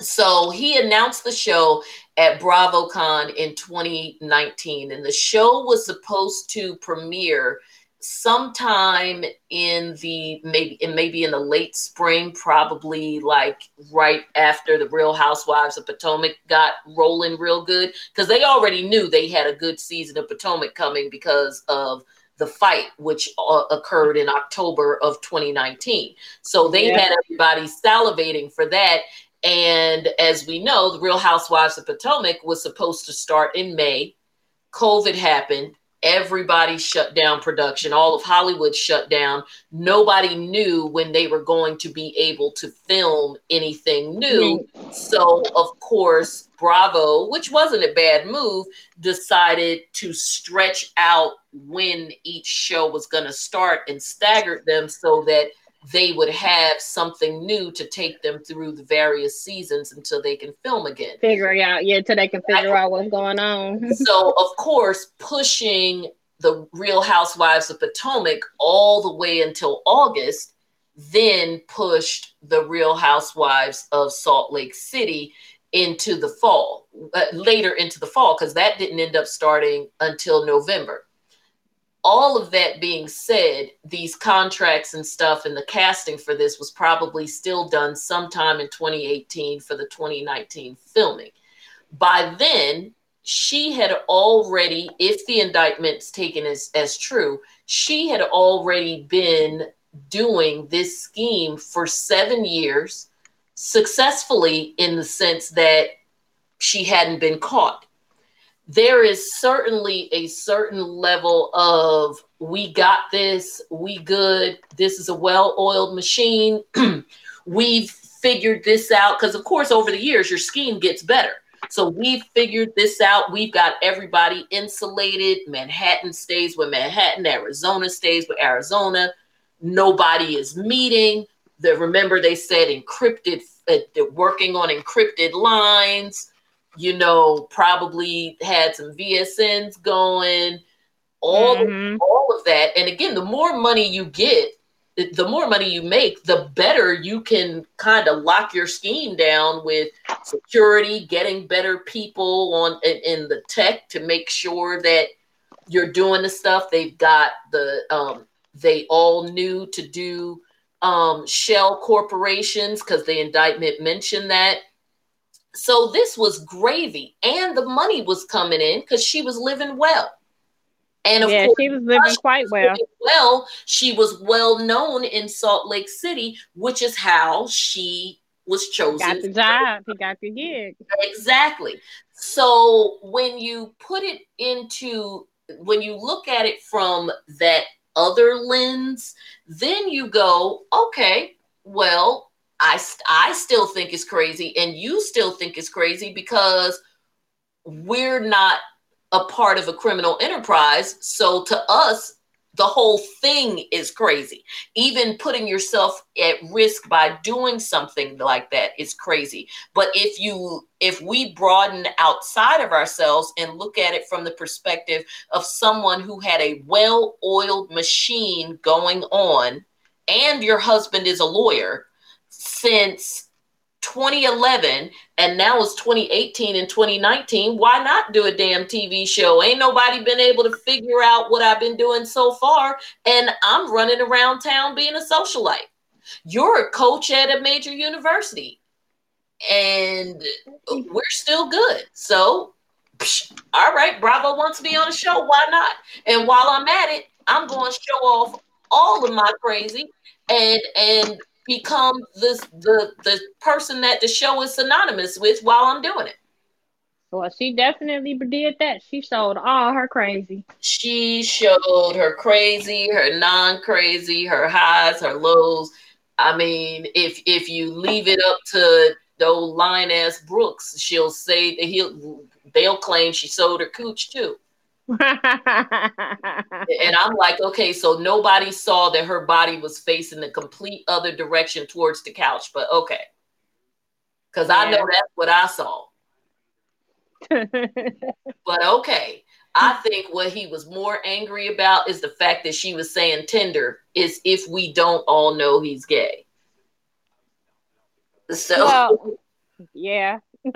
So he announced the show at BravoCon in 2019, and the show was supposed to premiere sometime in the maybe in maybe in the late spring, probably like right after the Real Housewives of Potomac got rolling real good, because they already knew they had a good season of Potomac coming because of the fight, which uh, occurred in October of 2019. So they yeah. had everybody salivating for that. And as we know, the Real Housewives of Potomac was supposed to start in May. COVID happened everybody shut down production. All of Hollywood shut down. Nobody knew when they were going to be able to film anything new. So, of course, Bravo, which wasn't a bad move, decided to stretch out when each show was going to start and staggered them so that they would have something new to take them through the various seasons until they can film again. Figure out, yeah, until they can figure out what's going on. [laughs] so, of course, pushing the Real Housewives of Potomac all the way until August, then pushed the Real Housewives of Salt Lake City into the fall, uh, later into the fall, because that didn't end up starting until November. All of that being said, these contracts and stuff and the casting for this was probably still done sometime in 2018 for the 2019 filming. By then, she had already, if the indictment's taken as, as true, she had already been doing this scheme for seven years successfully in the sense that she hadn't been caught. There is certainly a certain level of we got this, we good, this is a well oiled machine. [clears throat] We've figured this out because, of course, over the years, your scheme gets better. So we've figured this out. We've got everybody insulated. Manhattan stays with Manhattan, Arizona stays with Arizona. Nobody is meeting the remember they said encrypted uh, working on encrypted lines you know probably had some vsns going all mm-hmm. all of that and again the more money you get the more money you make the better you can kind of lock your scheme down with security getting better people on in, in the tech to make sure that you're doing the stuff they've got the um, they all knew to do um, shell corporations because the indictment mentioned that. So this was gravy, and the money was coming in because she was living well. And of yeah, course, she was living quite well. Well, she was well known in Salt Lake City, which is how she was chosen. Got the job. He got the gig. Exactly. So when you put it into, when you look at it from that other lens, then you go, okay, well, I, I still think it's crazy and you still think it's crazy because we're not a part of a criminal enterprise. So to us, the whole thing is crazy. Even putting yourself at risk by doing something like that is crazy. But if you if we broaden outside of ourselves and look at it from the perspective of someone who had a well-oiled machine going on and your husband is a lawyer since 2011 and now it's 2018 and 2019 why not do a damn tv show? Ain't nobody been able to figure out what i've been doing so far and i'm running around town being a socialite. You're a coach at a major university and we're still good. So psh, all right bravo wants me on the show. Why not? And while i'm at it i'm going to show off all of my crazy and and become this the the person that the show is synonymous with while I'm doing it. Well, she definitely did that. She showed all her crazy. She showed her crazy, her non-crazy, her highs, her lows. I mean, if if you leave it up to the old line ass Brooks, she'll say that he'll they'll claim she sold her cooch too [laughs] and I'm like, okay, so nobody saw that her body was facing the complete other direction towards the couch, but okay. Because yeah. I know that's what I saw. [laughs] but okay. I think what he was more angry about is the fact that she was saying Tinder is if we don't all know he's gay. So, well, yeah. [laughs]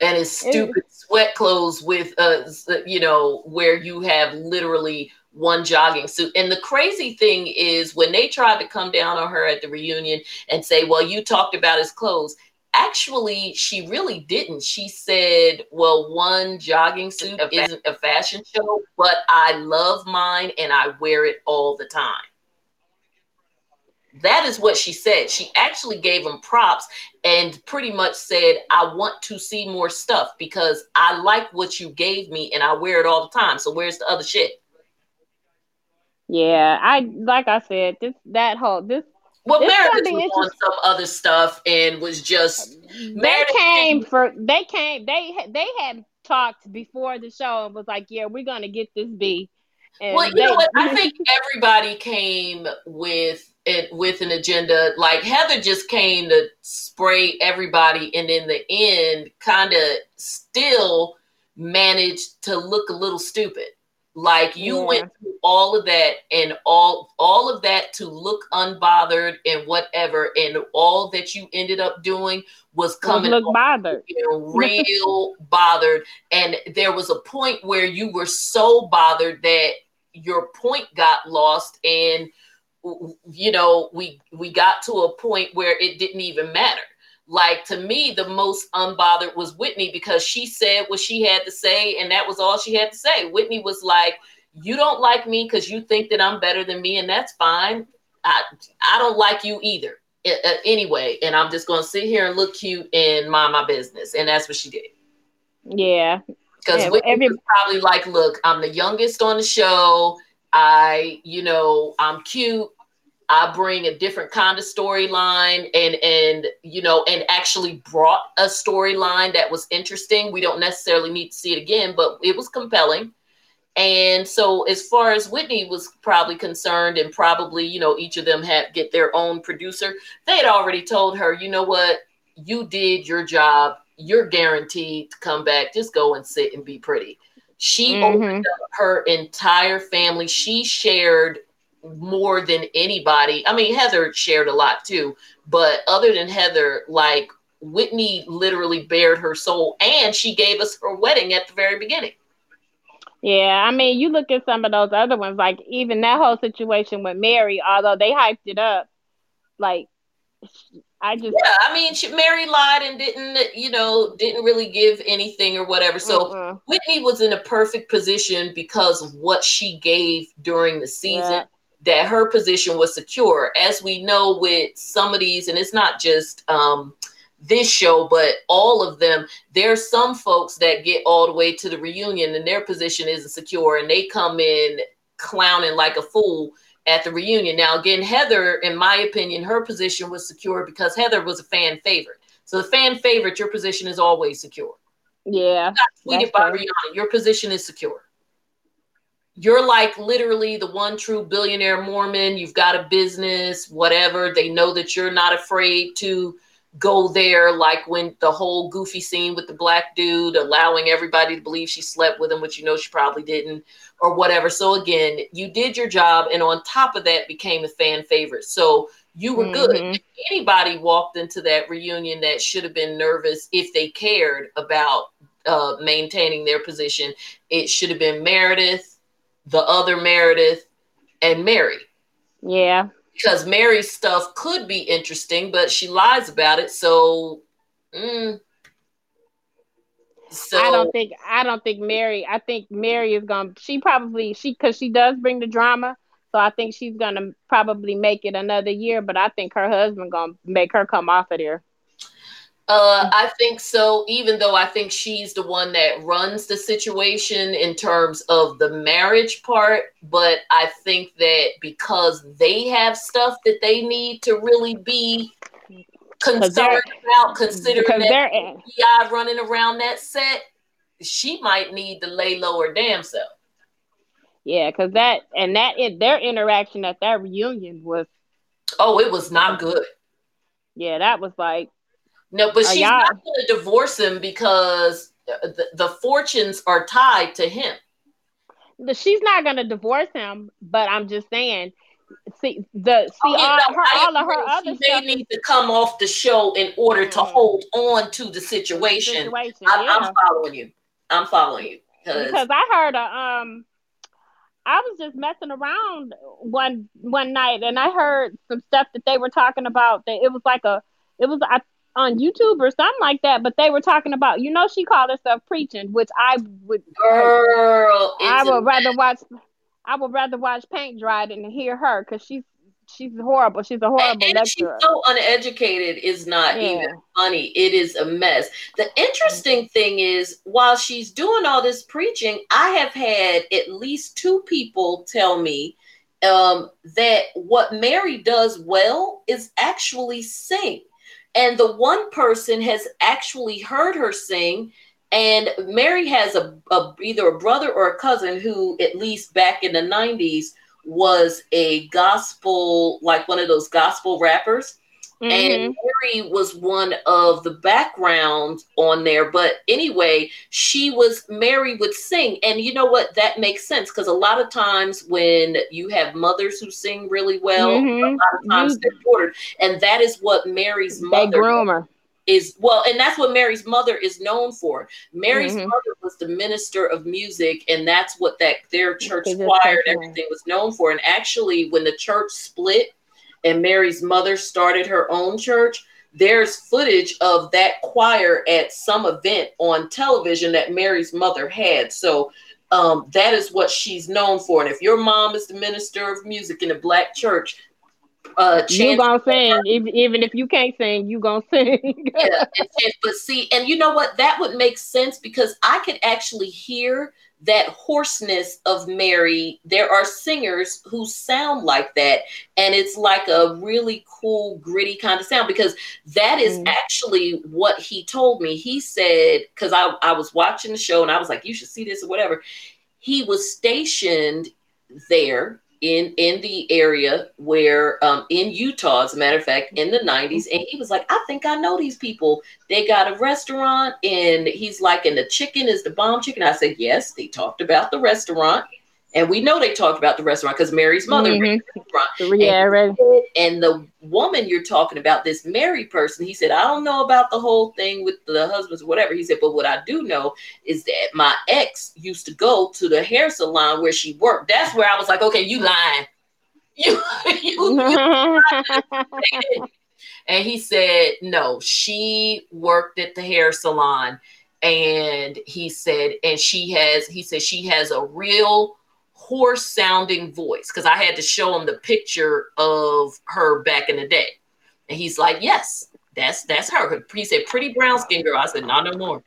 and his stupid sweat clothes with uh you know where you have literally one jogging suit. And the crazy thing is when they tried to come down on her at the reunion and say well you talked about his clothes actually she really didn't. She said well one jogging suit isn't a fashion show but i love mine and i wear it all the time that is what she said. She actually gave him props and pretty much said, I want to see more stuff because I like what you gave me and I wear it all the time. So where's the other shit? Yeah, I like I said, this that whole this well, this Meredith was on some other stuff and was just they Meredith came for they came they they had talked before the show and was like, Yeah, we're gonna get this B. And well, you they, know what? I [laughs] think everybody came with it with an agenda. Like Heather just came to spray everybody, and in the end, kind of still managed to look a little stupid. Like you yeah. went through all of that and all all of that to look unbothered and whatever, and all that you ended up doing was coming look bothered, real bothered. And there was a point where you were so bothered that your point got lost, and you know, we we got to a point where it didn't even matter. Like to me the most unbothered was whitney because she said what she had to say and that was all she had to say. Whitney was like you don't like me because you think that i'm better than me and that's fine. I i don't like you either anyway and i'm just to sit here and look cute and mind my business and that's what she did. Yeah because yeah, Whitney every- was probably like look i'm the youngest on the show i you know i'm cute I bring a different kind of storyline and and you know and actually brought a storyline that was interesting. We don't necessarily need to see it again, but it was compelling. And so as far as Whitney was probably concerned and probably, you know, each of them had get their own producer, they had already told her, you know what, you did your job. You're guaranteed to come back. Just go and sit and be pretty. She mm-hmm. opened up her entire family. She shared more than anybody. I mean, Heather shared a lot too, but other than Heather, like Whitney literally bared her soul and she gave us her wedding at the very beginning. Yeah, I mean, you look at some of those other ones, like even that whole situation with Mary, although they hyped it up, like I just yeah, I mean, she, Mary lied and didn't, you know, didn't really give anything or whatever. So uh-uh. Whitney was in a perfect position because of what she gave during the season. Yeah that her position was secure. As we know with some of these, and it's not just um, this show, but all of them, there's some folks that get all the way to the reunion and their position isn't secure and they come in clowning like a fool at the reunion. Now, again, Heather, in my opinion, her position was secure because Heather was a fan favorite. So the fan favorite, your position is always secure. Yeah. Tweeted by Rihanna, your position is secure you're like literally the one true billionaire Mormon. You've got a business, whatever. They know that you're not afraid to go there, like when the whole goofy scene with the black dude, allowing everybody to believe she slept with him, which you know she probably didn't, or whatever. So again, you did your job, and on top of that, became a fan favorite. So you were mm-hmm. good. If anybody walked into that reunion that should have been nervous if they cared about uh, maintaining their position, it should have been Meredith the other Meredith, and Mary. Yeah. Because Mary's stuff could be interesting, but she lies about it. So, mm. so I don't think I don't think Mary. I think Mary is gonna. She probably she because she does bring the drama. So I think she's gonna probably make it another year. But I think her husband gonna make her come off of there. Uh, I think so, even though I think she's the one that runs the situation in terms of the marriage part. But I think that because they have stuff that they need to really be concerned about, considering that PI running around that set, she might need to lay low her damn self. Yeah, because that and that their interaction at that reunion was. Oh, it was not good. Yeah, that was like no, but she's not going to divorce him because the, the fortunes are tied to him. She's not going to divorce him, but I'm just saying. See the see oh, yeah, all, no, her, all of her other she stuff. need to come off the show in order mm-hmm. to hold on to the situation. The situation I, yeah. I'm following you. I'm following you because I heard a um I was just messing around one one night and I heard some stuff that they were talking about that it was like a it was I on YouTube or something like that, but they were talking about, you know, she called herself preaching, which I would, girl, I would rather watch, I would rather watch paint dry than hear her because she's she's horrible. She's a horrible and lecturer. She's so uneducated is not yeah. even funny. It is a mess. The interesting thing is, while she's doing all this preaching, I have had at least two people tell me um, that what Mary does well is actually sing. And the one person has actually heard her sing. And Mary has a, a either a brother or a cousin who, at least back in the 90s, was a gospel, like one of those gospel rappers. Mm-hmm. And Mary was one of the backgrounds on there. But anyway, she was Mary would sing. And you know what? That makes sense because a lot of times when you have mothers who sing really well, mm-hmm. a lot of times they're ordered. And that is what Mary's mother they groom her is well, and that's what Mary's mother is known for. Mary's mm-hmm. mother was the minister of music, and that's what that their church choir and everything was known for. And actually, when the church split and Mary's mother started her own church, there's footage of that choir at some event on television that Mary's mother had. So um, that is what she's known for. And if your mom is the minister of music in a black church, uh, you gonna sing even, even if you can't sing you gonna sing [laughs] yeah but see and you know what that would make sense because i could actually hear that hoarseness of mary. There are singers who sound like that and it's like a really cool gritty kind of sound because that is mm. actually what he told me. He said because I, I was watching the show and i was like you should see this or whatever. He was stationed there in in the area where um in Utah, as a matter of fact, in the 90s, and he was like, I think I know these people. They got a restaurant, and he's like, and the chicken is the bomb chicken. I said, Yes, they talked about the restaurant. And we know they talked about the restaurant because Mary's mother mm-hmm. Yeah, and, right. And the woman you're talking about, this Mary person, he said, I don't know about the whole thing with the husbands or whatever. He said, but what I do know is that my ex used to go to the hair salon where she worked. That's where I was like, okay, you lying. [laughs] You, you, you [laughs] and he said, no, she worked at the hair salon. And he said, and she has, he said, she has a real hoarse sounding voice because I had to show him the picture of her back in the day. And he's like, Yes, that's that's her. He said, Pretty brown skin girl. I said, Not no more.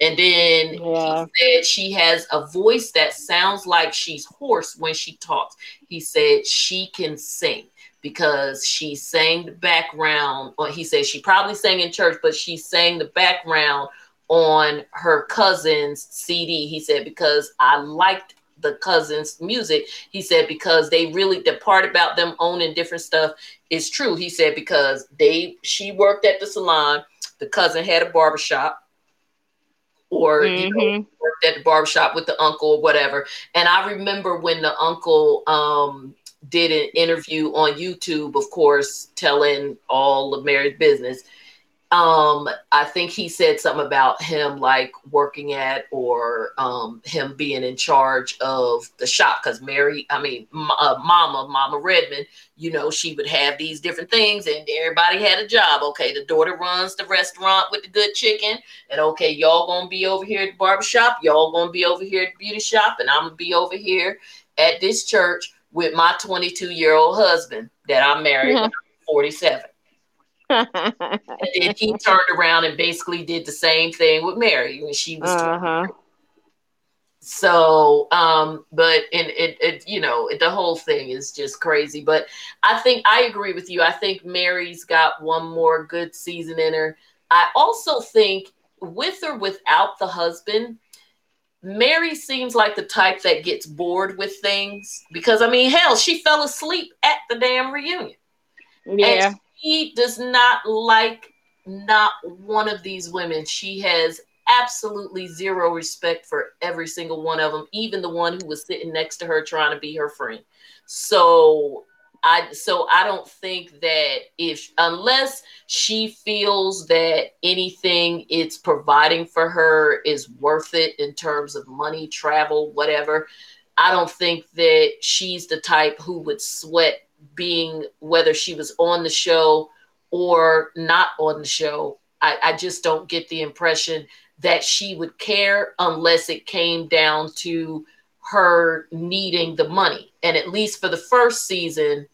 And then yeah. he said she has a voice that sounds like she's hoarse when she talks. He said she can sing because she sang the background. Or he said she probably sang in church, but she sang the background on her cousin's CD. He said because I liked the cousins' music. He said because they really the part about them owning different stuff is true. He said because they she worked at the salon, the cousin had a barbershop. Or mm-hmm. you know, mm-hmm. worked at the barbershop with the uncle or whatever. And I remember when the uncle um did an interview on YouTube, of course, telling all of Mary's business um i think he said something about him like working at or um him being in charge of the shop because mary i mean uh, mama mama redmond you know she would have these different things and everybody had a job okay the daughter runs the restaurant with the good chicken and okay y'all gonna be over here at the barbershop y'all gonna be over here at the beauty shop and i'm gonna be over here at this church with my 22 year old husband that i married mm-hmm. 47 and then he turned around and basically did the same thing with Mary when she was. Uh-huh. So, um, but and it, it, you know, the whole thing is just crazy. But I think I agree with you. I think Mary's got one more good season in her. I also think with or without the husband, Mary seems like the type that gets bored with things because I mean, hell, she fell asleep at the damn reunion. Yeah. And he does not like not one of these women. She has absolutely zero respect for every single one of them, even the one who was sitting next to her trying to be her friend. So I so I don't think that if unless she feels that anything it's providing for her is worth it in terms of money, travel, whatever, I don't think that she's the type who would sweat being whether she was on the show or not on the show. I, I just don't get the impression that she would care unless it came down to her needing the money. And at least for the first season,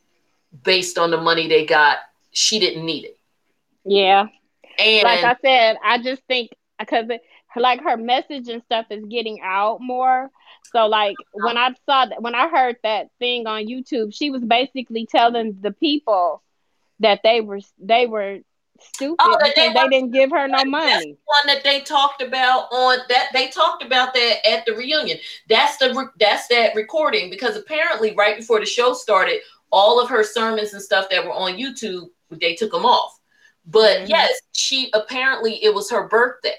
based on the money they got, she didn't need it. Yeah. And like I said, I just think because like her message and stuff is getting out more. So like when I saw that when I heard that thing on YouTube, she was basically telling the people that they were they were stupid oh, because they, they, didn't give her no money. one that they talked about on that they talked about that at the reunion. That's the that's that recording because apparently right before the show started, all of her sermons and stuff that were on YouTube they took them off. But mm-hmm. yes, she apparently it was her birthday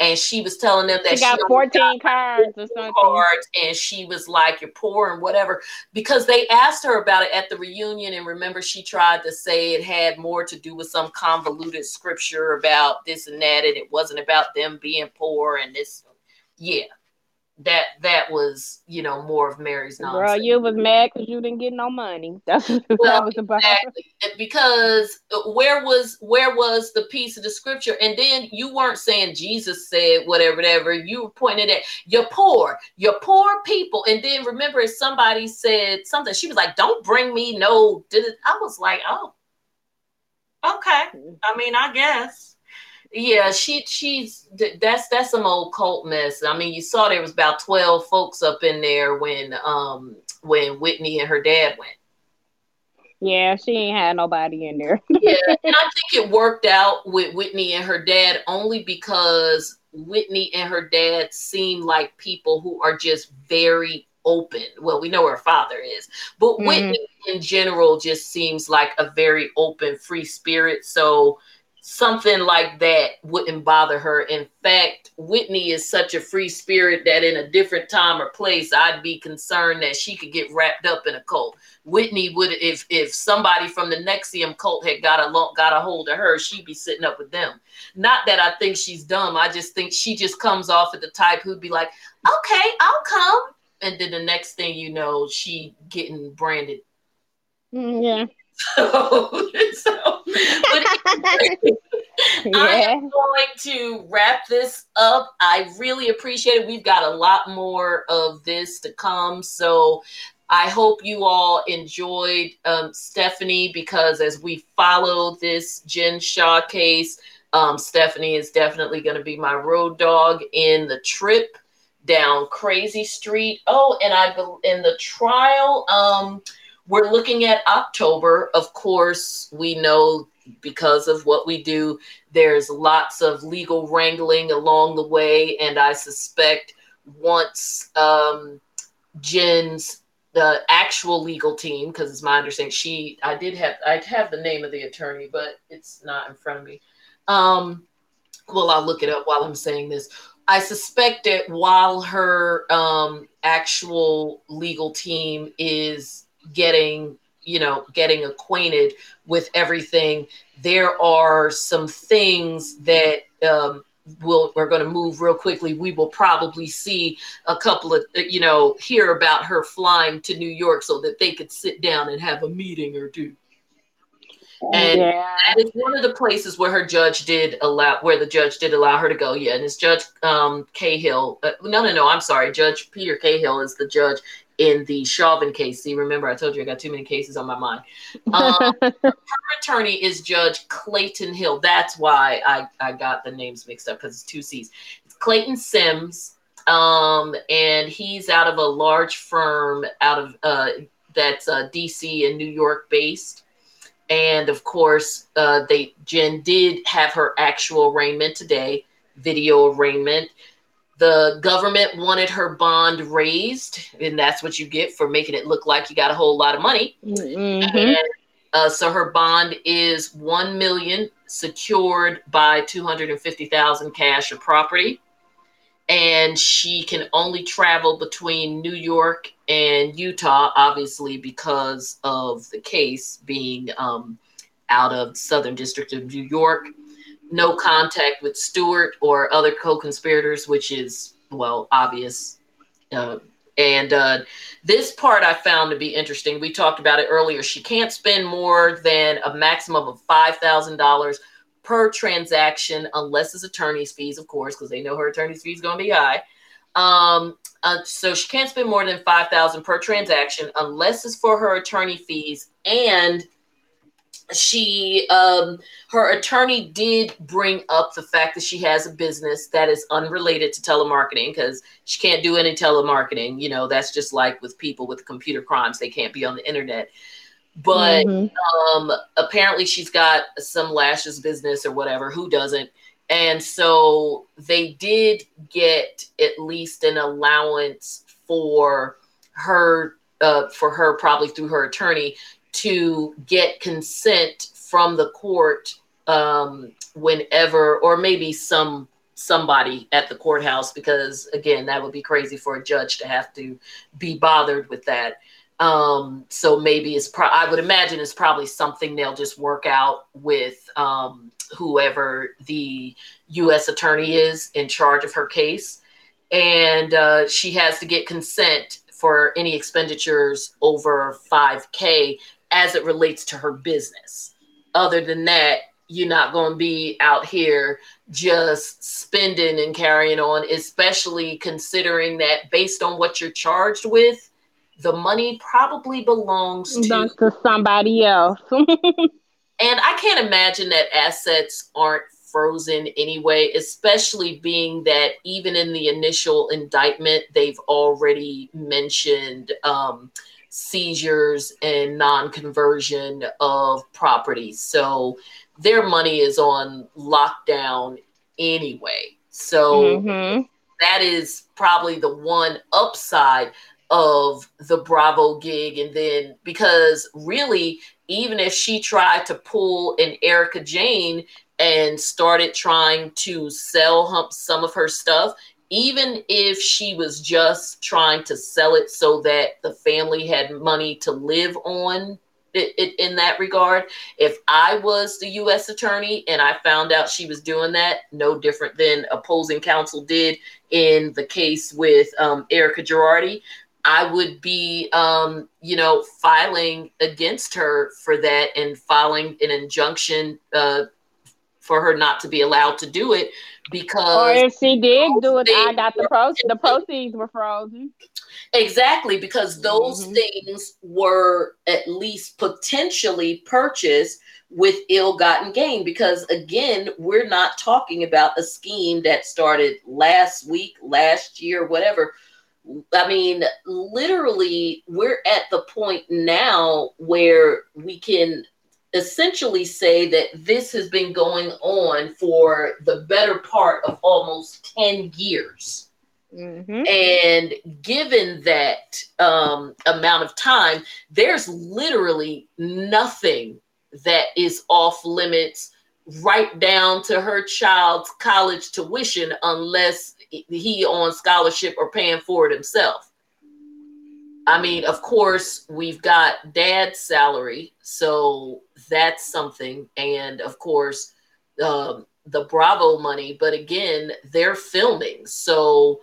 and she was telling them that she got she 14 cards or something. Cards, and she was like, You're poor and whatever. Because they asked her about it at the reunion. And remember, she tried to say it had more to do with some convoluted scripture about this and that, and it wasn't about them being poor and this. Yeah that that was you know more of Mary's nonsense. Girl, you was mad because you didn't get no money. [laughs] That's what well, that was about. Exactly. Because uh, where was where was the piece of the scripture? And then you weren't saying Jesus said whatever, whatever. You were pointing at you're poor, you're poor people. And then remember, somebody said something. She was like, "Don't bring me no." Did it? I was like, "Oh, okay." I mean, I guess. Yeah, she she's that's that's some old cult mess. I mean, you saw there was about twelve folks up in there when um when Whitney and her dad went. Yeah, she ain't had nobody in there. [laughs] yeah, and I think it worked out with Whitney and her dad only because Whitney and her dad seem like people who are just very open. Well, we know her father is, but mm-hmm. Whitney in general just seems like a very open, free spirit. So something like that wouldn't bother her. In fact, Whitney is such a free spirit that in a different time or place, I'd be concerned that she could get wrapped up in a cult. Whitney would, if if somebody from the NXIVM cult had got a got a hold of her, she'd be sitting up with them. Not that I think she's dumb. I just think she just comes off at the type who'd be like, "Okay, I'll come," and then the next thing you know, she getting branded. Mm, yeah. So, [laughs] so yeah. I am going to wrap this up. I really appreciate it. We've got a lot more of this to come. So I hope you all enjoyed um, Stephanie because as we follow this Jen Shah case, um, Stephanie is definitely going to be my road dog in the trip down Crazy Street. Oh, and I in the trial. Um, we're looking at October. Of course, we know because of what we do, there's lots of legal wrangling along the way. And I suspect once um, Jen's the actual legal team, because it's my understanding she I did have I have the name of the attorney, but it's not in front of me. Um, well, I'll look it up while I'm saying this. I suspect that while her um, actual legal team is getting you know getting acquainted with everything. There are some things that um, we'll, we're going to move real quickly. We will probably see a couple of you know hear about her flying to new york so that they could sit down and have a meeting or two. And yeah. it's one of the places where her judge did allow where the judge did allow her to go. Yeah and it's judge um cahill uh, no no no i'm sorry. Judge peter cahill is the judge in the Chauvin case. See, remember I told you I got too many cases on my mind. Um, [laughs] her attorney is Judge Clayton Hill. That's why I, I got the names mixed up because it's two C's. It's Clayton Sims, um, and he's out of a large firm out of uh, that's uh, DC and New York based. And of course, uh, they Jen did have her actual arraignment today, video arraignment the government wanted her bond raised, and that's what you get for making it look like you got a whole lot of money. Mm-hmm. And, uh, so her bond is one million, secured by two hundred and fifty thousand cash or property, and she can only travel between New York and Utah, obviously because of the case being um, out of Southern District of New York no contact with Stuart or other co-conspirators, which is well obvious. Uh, and uh, this part I found to be interesting. We talked about it earlier. She can't spend more than a maximum of five thousand dollars per transaction, unless it's attorney's fees, of course, because they know her attorney's fees going to be high. Um, uh, so she can't spend more than five thousand per transaction, unless it's for her attorney fees and she um her attorney did bring up the fact that she has a business that is unrelated to telemarketing because she can't do any telemarketing. You know that's just like with people with computer crimes they can't be on the internet. But mm-hmm. um apparently she's got some lashes business or whatever who doesn't? And so they did get at least an allowance for her uh, for her probably through her attorney to get consent from the court um, whenever, or maybe some somebody at the courthouse, because again, that would be crazy for a judge to have to be bothered with that. Um, so maybe it's pro- I would imagine it's probably something they'll just work out with um, whoever the U.S. attorney is in charge of her case, and uh, she has to get consent for any expenditures over 5K as it relates to her business. Other than that, you're not going to be out here just spending and carrying on, especially considering that based on what you're charged with, the money probably belongs to, to somebody else. [laughs] and I can't imagine that assets aren't frozen anyway, especially being that even in the initial indictment, they've already mentioned um, seizures and non conversion of properties. So their money is on lockdown anyway. So mm-hmm. that is probably the one upside of the Bravo gig. And then because really, even if she tried to pull an Erika Jayne and started trying to sell some of her stuff, even if she was just trying to sell it so that the family had money to live on it, it, in that regard. If I was the U.S. attorney and I found out she was doing that, no different than opposing counsel did in the case with um, Erika Girardi, I would be, um, you know, filing against her for that and filing an injunction uh, for her not to be allowed to do it because or if she did do it, I got the pro the proceeds were frozen. Exactly, because those mm-hmm. things were at least potentially purchased with ill-gotten gain. Because again, we're not talking about a scheme that started last week, last year, whatever. I mean, literally, we're at the point now where we can essentially say that this has been going on for the better part of almost 10 years. Mm-hmm. And given that um, amount of time, there's literally nothing that is off limits right down to her child's college tuition unless he on scholarship or paying for it himself. I mean, of course, we've got dad's salary, so that's something, and of course, um, the Bravo money. But again, they're filming, so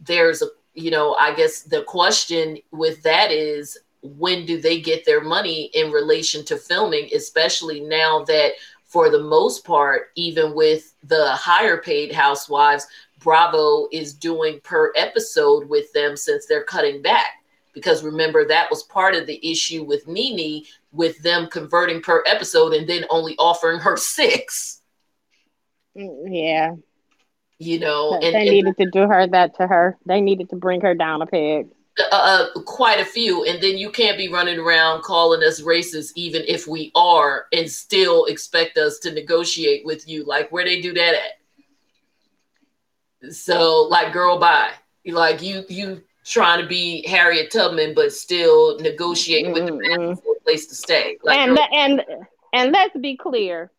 there's a you know, I guess the question with that is when do they get their money in relation to filming, especially now that for the most part, even with the higher paid housewives, Bravo is doing per episode with them since they're cutting back. Because remember, that was part of the issue with NeNe with them converting per episode and then only offering her [laughs] six. Mm, yeah. You know, and, they needed and, to do her that to her. They needed to bring her down a peg. Uh, uh, quite a few, and then you can't be running around calling us racist, even if we are, and still expect us to negotiate with you. Like where they do that at? So like girl bye. Like you you trying to be Harriet Tubman but still negotiating mm-hmm. with the man mm-hmm. for a place to stay. Like and girl- and and let's be clear.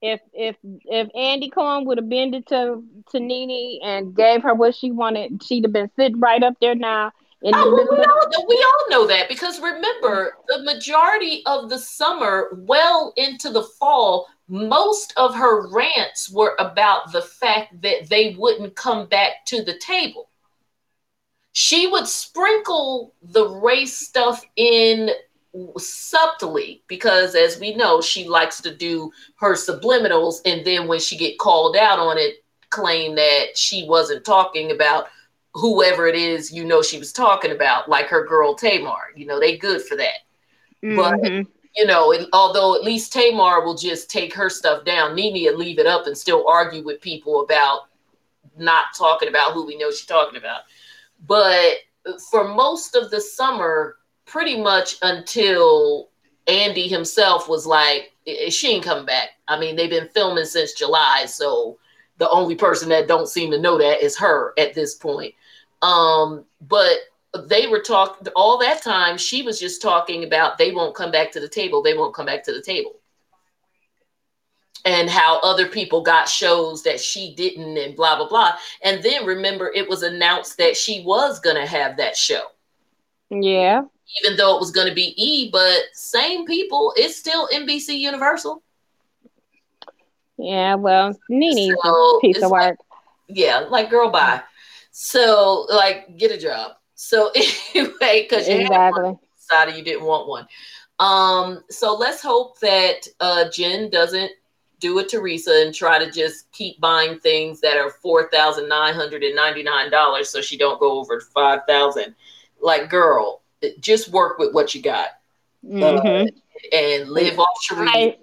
If if if Andy Cohen would have bended to to NeNe and gave her what she wanted, she'd have been sitting right up there now. Oh, the we, all, we all know that because remember the majority of the summer, well into the fall, most of her rants were about the fact that they wouldn't come back to the table. She would sprinkle the race stuff in subtly because as we know she likes to do her subliminals and then when she get called out on it claim that she wasn't talking about whoever it is you know she was talking about like her girl Tamar you know they good for that mm-hmm. but you know, although at least Tamar will just take her stuff down, NeNe will leave it up and still argue with people about not talking about who we know she's talking about. But for most of the summer, pretty much until Andy himself was like, she ain't coming back. I mean, they've been filming since July, so the only person that don't seem to know that is her at this point. Um, but they were talking all that time. She was just talking about they won't come back to the table. They won't come back to the table. And how other people got shows that she didn't, and blah, blah, blah. And then remember, it was announced that she was going to have that show. Yeah. Even though it was going to be E, but same people, it's still NBC Universal. Yeah, well, Nene's so, piece of work. Like, yeah, like girl, bye. So, like, get a job. So [laughs] anyway, because you exactly. decided you didn't want one. Um, so let's hope that uh, Jen doesn't do a Teresa and try to just keep buying things that are four thousand nine hundred and ninety nine dollars, so she don't go over five thousand. Like, girl, just work with what you got, mm-hmm. uh, and live off Sharrieff.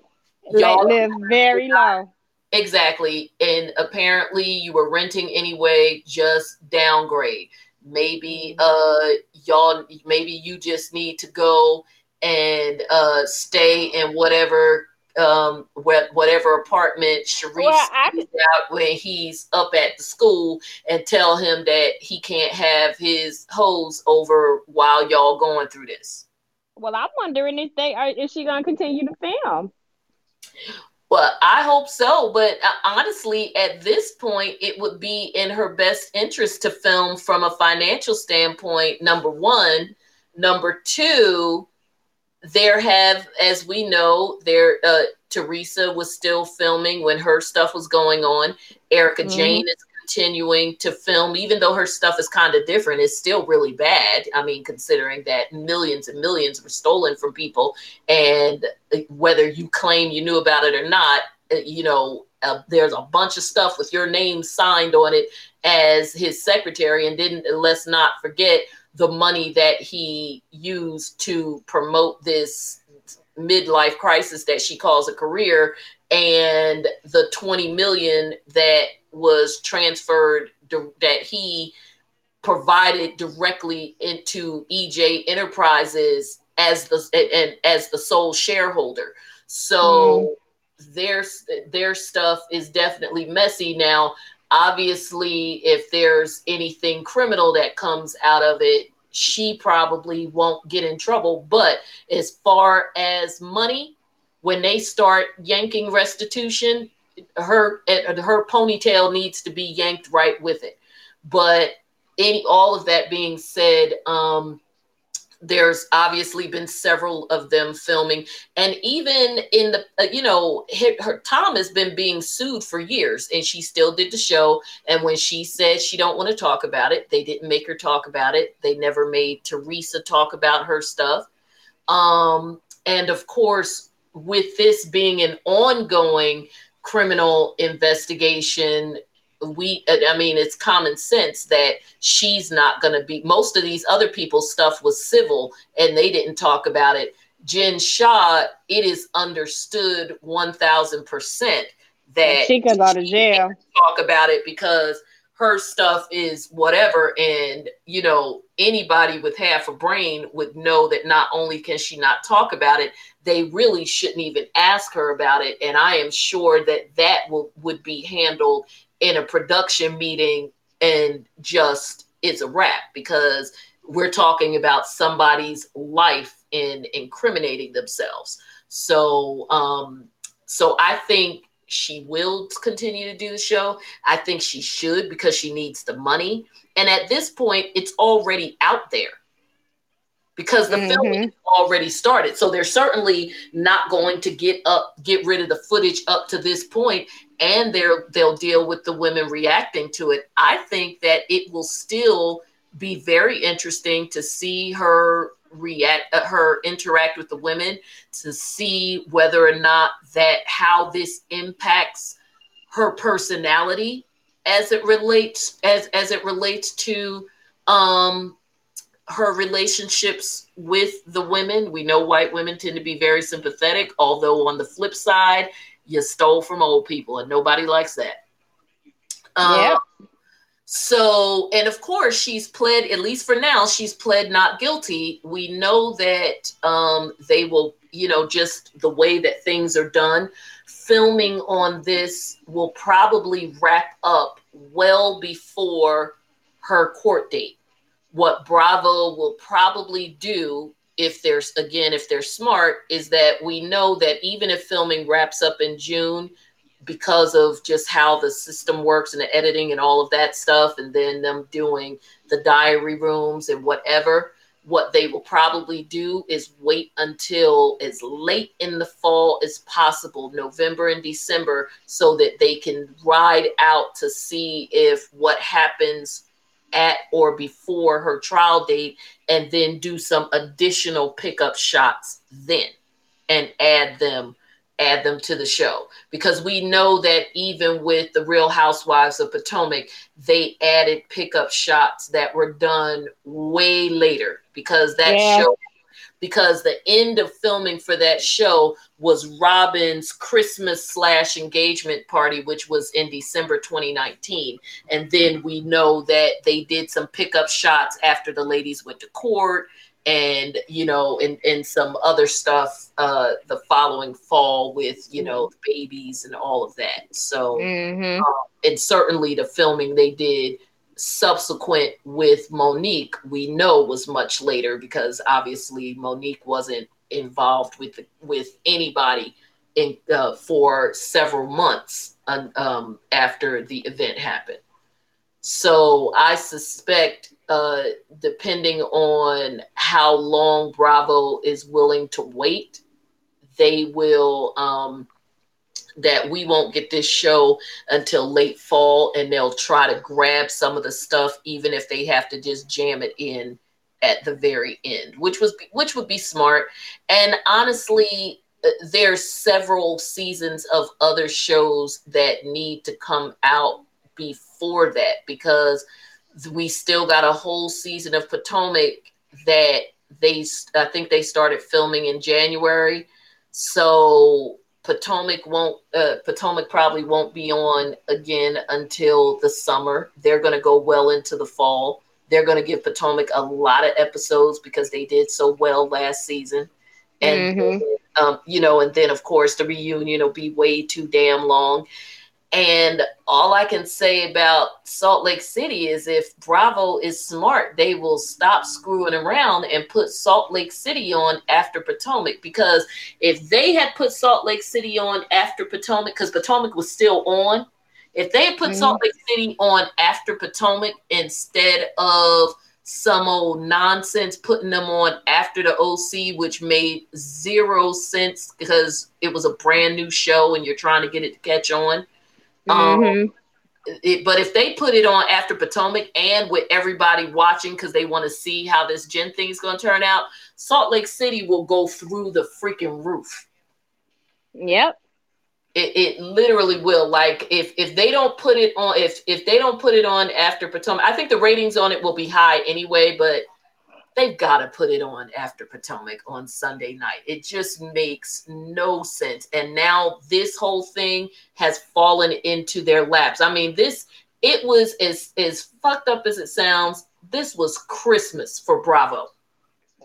Y'all live very low. Exactly. And apparently you were renting anyway, just downgrade. Maybe uh y'all maybe you just need to go and uh stay in whatever um whatever apartment Sharrieff well, I, out when he's up at the school and tell him that he can't have his hose over while y'all going through this. Well, I'm wondering if they are is she gonna continue to film? Well, I hope so. But uh, honestly, at this point, it would be in her best interest to film from a financial standpoint, number one. Number two, there have, as we know, there uh, Teresa was still filming when her stuff was going on. Erika mm-hmm. Jayne is continuing to film, even though her stuff is kind of different, it's still really bad. I mean, considering that millions and millions were stolen from people, and whether you claim you knew about it or not, uh, you know, uh, there's a bunch of stuff with your name signed on it as his secretary, and didn't let's not forget the money that he used to promote this midlife crisis that she calls a career and the 20 million that was transferred that he provided directly into EJ Enterprises as the and as the sole shareholder. So mm. their their stuff is definitely messy now. Obviously, if there's anything criminal that comes out of it, she probably won't get in trouble. But as far as money, when they start yanking restitution, her her ponytail needs to be yanked right with it. But any all of that being said, um, there's obviously been several of them filming, and even in the uh, you know her, her, Tom has been being sued for years, and she still did the show. And when she said she don't want to talk about it, they didn't make her talk about it. They never made Teresa talk about her stuff. Um, and of course, with this being an ongoing criminal investigation we i mean it's common sense that she's not going to be most of these other people's stuff was civil and they didn't talk about it. Jen shah it is understood 1000% that she could go to jail. talk about it because her stuff is whatever and you know anybody with half a brain would know that not only can she not talk about it they really shouldn't even ask her about it and i am sure that that will would be handled in a production meeting and just it's a wrap because we're talking about somebody's life in incriminating themselves. So um so i think she will continue to do the show. I think she should because she needs the money. And at this point, it's already out there because the mm-hmm. filming already started. So they're certainly not going to get up, get rid of the footage up to this point, and they're they'll deal with the women reacting to it. I think that it will still be very interesting to see her react uh, her interact with the women to see whether or not that how this impacts her personality as it relates as as it relates to um her relationships with the women. We know white women tend to be very sympathetic although on the flip side you stole from old people and nobody likes that. Um, yeah so, and of course, she's pled, at least for now, she's pled not guilty. We know that um, they will, you know, just the way that things are done, filming on this will probably wrap up well before her court date. what Bravo will probably do if there's again if they're smart is that we know that even if filming wraps up in June because of just how the system works and the editing and all of that stuff and then them doing the diary rooms and whatever what they will probably do is wait until as late in the fall as possible, November and December, so that they can ride out to see if what happens at or before her trial date and then do some additional pickup shots then and add them add them to the show because we know that even with the Real Housewives of Potomac, they added pickup shots that were done way later because that yeah. show because the end of filming for that show was Robyn's Christmas slash engagement party, which was in December 2019. And then we know that they did some pickup shots after the ladies went to court and you know and and some other stuff uh the following fall with you know babies and all of that so mm-hmm. um, and certainly the filming they did subsequent with monique we know was much later because obviously monique wasn't involved with with anybody in uh, for several months um, after the event happened so i suspect uh, depending on how long Bravo is willing to wait, they will. Um, that we won't get this show until late fall, and they'll try to grab some of the stuff, even if they have to just jam it in at the very end, which was which would be smart. And honestly, uh, there's several seasons of other shows that need to come out before that because we still got a whole season of Potomac that they I think they started filming in January. So Potomac won't uh, Potomac probably won't be on again until the summer. They're going to go well into the fall. They're going to give Potomac a lot of episodes because they did so well last season. And mm-hmm. um, you know, and then of course the reunion will be way too damn long. And all I can say about Salt Lake City is if Bravo is smart, they will stop screwing around and put Salt Lake City on after Potomac. Because if they had put Salt Lake City on after Potomac, because Potomac was still on, if they had put mm-hmm. Salt Lake City on after Potomac instead of some old nonsense putting them on after the OC, which made zero sense because it was a brand new show and you're trying to get it to catch on um, mm-hmm. it, but if they put it on after Potomac and with everybody watching because they want to see how this Jen thing is going to turn out, Salt Lake City will go through the freaking roof. Yep. It, it literally will. Like if if they don't put it on, if if they don't put it on after Potomac, I think the ratings on it will be high anyway. But they've got to put it on after Potomac on Sunday night. It just makes no sense. And now this whole thing has fallen into their laps. I mean, this it was as as fucked up as it sounds. This was Christmas for Bravo.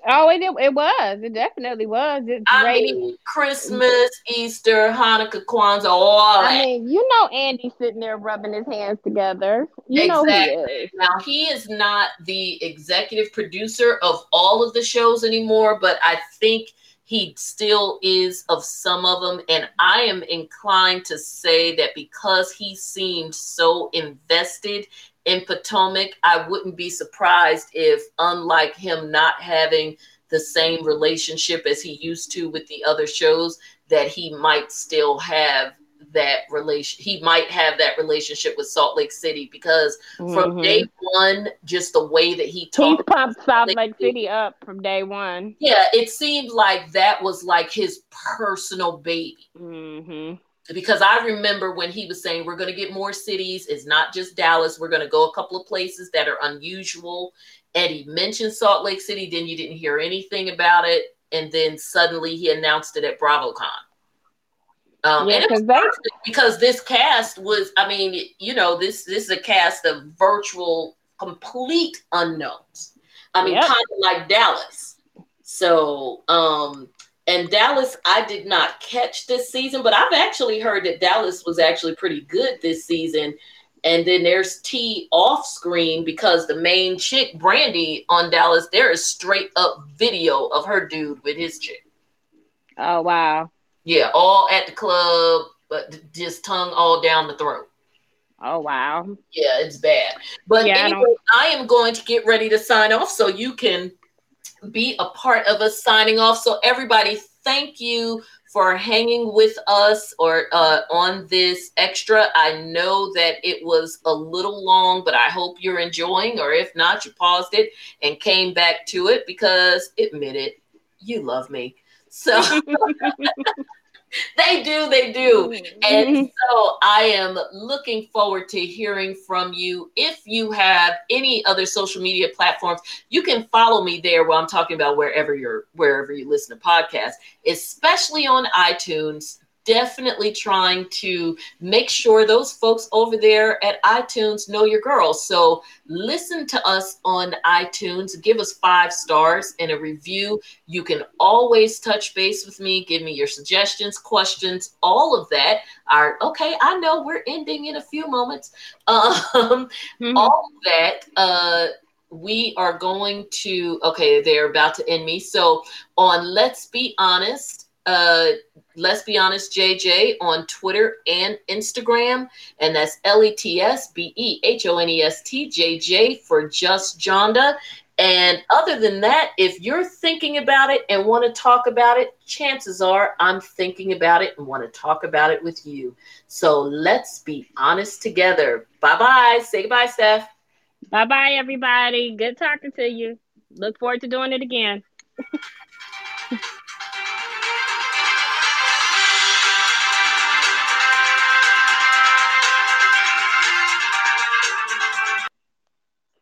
Oh, it, it was. It definitely was. It's I mean, Christmas, Easter, Hanukkah, Kwanzaa, all I that. mean, you know, Andy sitting there rubbing his hands together. You exactly. know he is. Now he is not the executive producer of all of the shows anymore, but I think he still is of some of them. And I am inclined to say that because he seemed so invested in Potomac, I wouldn't be surprised if, unlike him not having the same relationship as he used to with the other shows, that he might still have that relation he might have that relationship with Salt Lake City because mm-hmm. from day one, just the way that he talked he pumped Salt Lake, Lake City up from day one. Yeah, it seemed like that was like his personal baby. Mm-hmm because I remember when he was saying we're going to get more cities. It's not just Dallas. We're going to go a couple of places that are unusual. And he mentioned Salt Lake City. Then you didn't hear anything about it, and then suddenly he announced it at BravoCon. Um, yeah, and they- because this cast was, I mean, you know, this this is a cast of virtual, complete unknowns. I mean, yep. kind of like Dallas. So, um, and Dallas, I did not catch this season, but I've actually heard that Dallas was actually pretty good this season. and then there's T off screen because the main chick, Brandi, on Dallas, there is straight up video of her dude with his chick. Oh wow. Yeah, all at the club, but just tongue all down the throat. Oh wow. Yeah, it's bad. But yeah, anyway, I, I am going to get ready to sign off so you can be a part of us signing off. So everybody, thank you for hanging with us or uh, on this extra. I know that it was a little long, but I hope you're enjoying, or if not, you paused it and came back to it because admit it, you love me. So [laughs] [laughs] [laughs] they do, they do. And mm-hmm. so I am looking forward to hearing from you. If you have any other social media platforms, you can follow me there while I'm talking about wherever you're wherever you listen to podcasts, especially on iTunes definitely trying to make sure those folks over there at iTunes know your girls. So listen to us on iTunes, give us five stars and a review. You can always touch base with me, give me your suggestions, questions, all of that. Are okay. I know we're ending in a few moments. [laughs] Um, mm-hmm. all of that. Uh, we are going to okay they're about to end me so on let's be honest uh Let's Be Honest JJ on Twitter and Instagram. And that's L E T S B E H O N E S T J J for Just Jonda. And other than that, if you're thinking about it and want to talk about it, chances are I'm thinking about it and want to talk about it with you. So let's be honest together. Bye bye. Say goodbye, Steph. Bye bye, everybody. Good talking to you. Look forward to doing it again. [laughs]